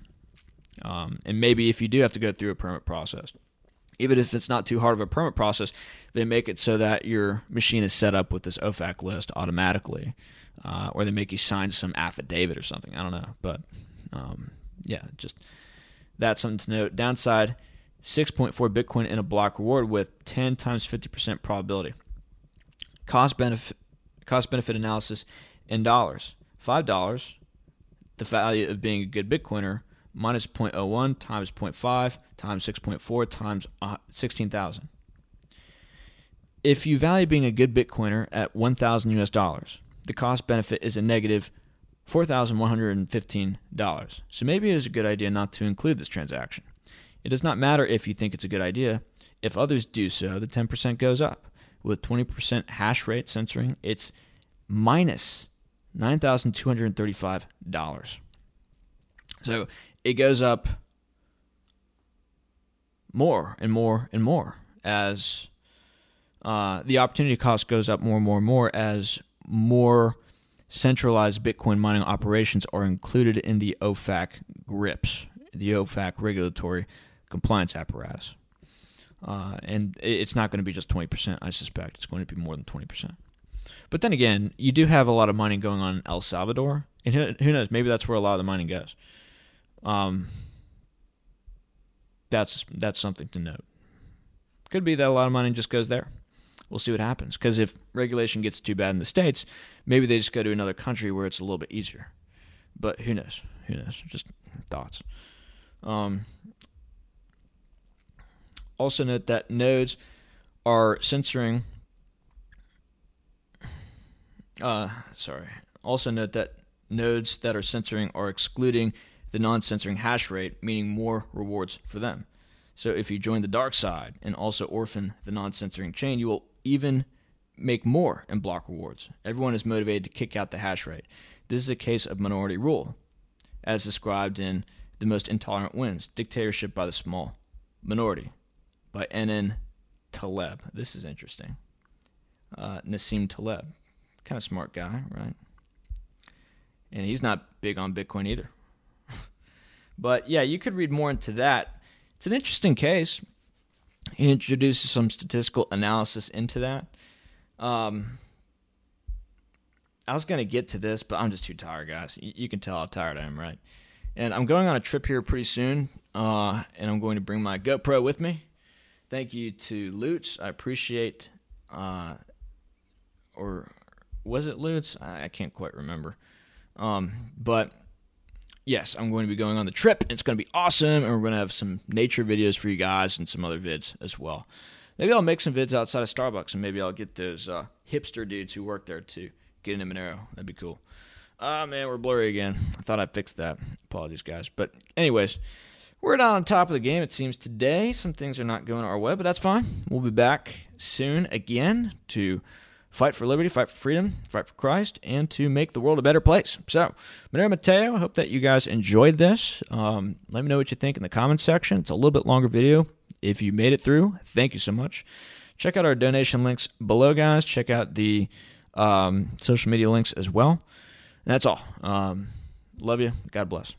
Um, and maybe if you do have to go through a permit process, even if it's not too hard of a permit process, they make it so that your machine is set up with this OFAC list automatically, uh, or they make you sign some affidavit or something. I don't know, but um, yeah, just that's something to note. Downside: 6.4 Bitcoin in a block reward with 10 times 50% probability. Cost benefit cost benefit analysis in dollars: five dollars, the value of being a good Bitcoiner minus 0.01 times 0.5 times 6.4 times uh, 16,000. If you value being a good Bitcoiner at 1,000 US dollars, the cost benefit is a negative $4,115. So maybe it is a good idea not to include this transaction. It does not matter if you think it's a good idea. If others do so, the 10% goes up. With 20% hash rate censoring, it's minus $9,235. So it goes up more and more and more as uh, the opportunity cost goes up more and more and more as more centralized Bitcoin mining operations are included in the OFAC GRIPS, the OFAC regulatory compliance apparatus. Uh, and it's not going to be just 20%, I suspect. It's going to be more than 20%. But then again, you do have a lot of mining going on in El Salvador. And who knows, maybe that's where a lot of the mining goes. Um, that's that's something to note. Could be that a lot of money just goes there. We'll see what happens. Because if regulation gets too bad in the states, maybe they just go to another country where it's a little bit easier. But who knows? Who knows? Just thoughts. Um, also note that nodes are censoring. Uh, sorry. Also note that nodes that are censoring are excluding the non censoring hash rate, meaning more rewards for them. So if you join the dark side and also orphan the non censoring chain, you will even make more in block rewards. Everyone is motivated to kick out the hash rate. This is a case of minority rule, as described in The Most Intolerant Wins Dictatorship by the Small Minority by N.N. Taleb. This is interesting. Uh, Nassim Taleb. Kind of smart guy, right? And he's not big on Bitcoin either. <laughs> But yeah, you could read more into that. It's an interesting case. He introduces some statistical analysis into that. Um, I was going to get to this, but I'm just too tired, guys. You, you, can tell how tired I am, right? And I'm going on a trip here pretty soon, uh, and I'm going to bring my GoPro with me. Thank you to Lutz. I appreciate, uh, or was it Lutz? I, I can't quite remember. Um, but yes, I'm going to be going on the trip. It's going to be awesome, and we're going to have some nature videos for you guys and some other vids as well. Maybe I'll make some vids outside of Starbucks, and maybe I'll get those uh, hipster dudes who work there to get in Monero. That'd be cool. Ah, man, we're blurry again. I thought I fixed that. Apologies, guys. But anyways, we're not on top of the game, it seems, today. Some things are not going our way, but that's fine. We'll be back soon again to fight for liberty, fight for freedom, fight for Christ, and to make the world a better place. So, Monero Matteo, I hope that you guys enjoyed this. Um, let me know what you think in the comments section. It's a little bit longer video. If you made it through, thank you so much. check out our donation links below, guys. Check out the um, social media links as well. And that's all. Um, love you. God bless.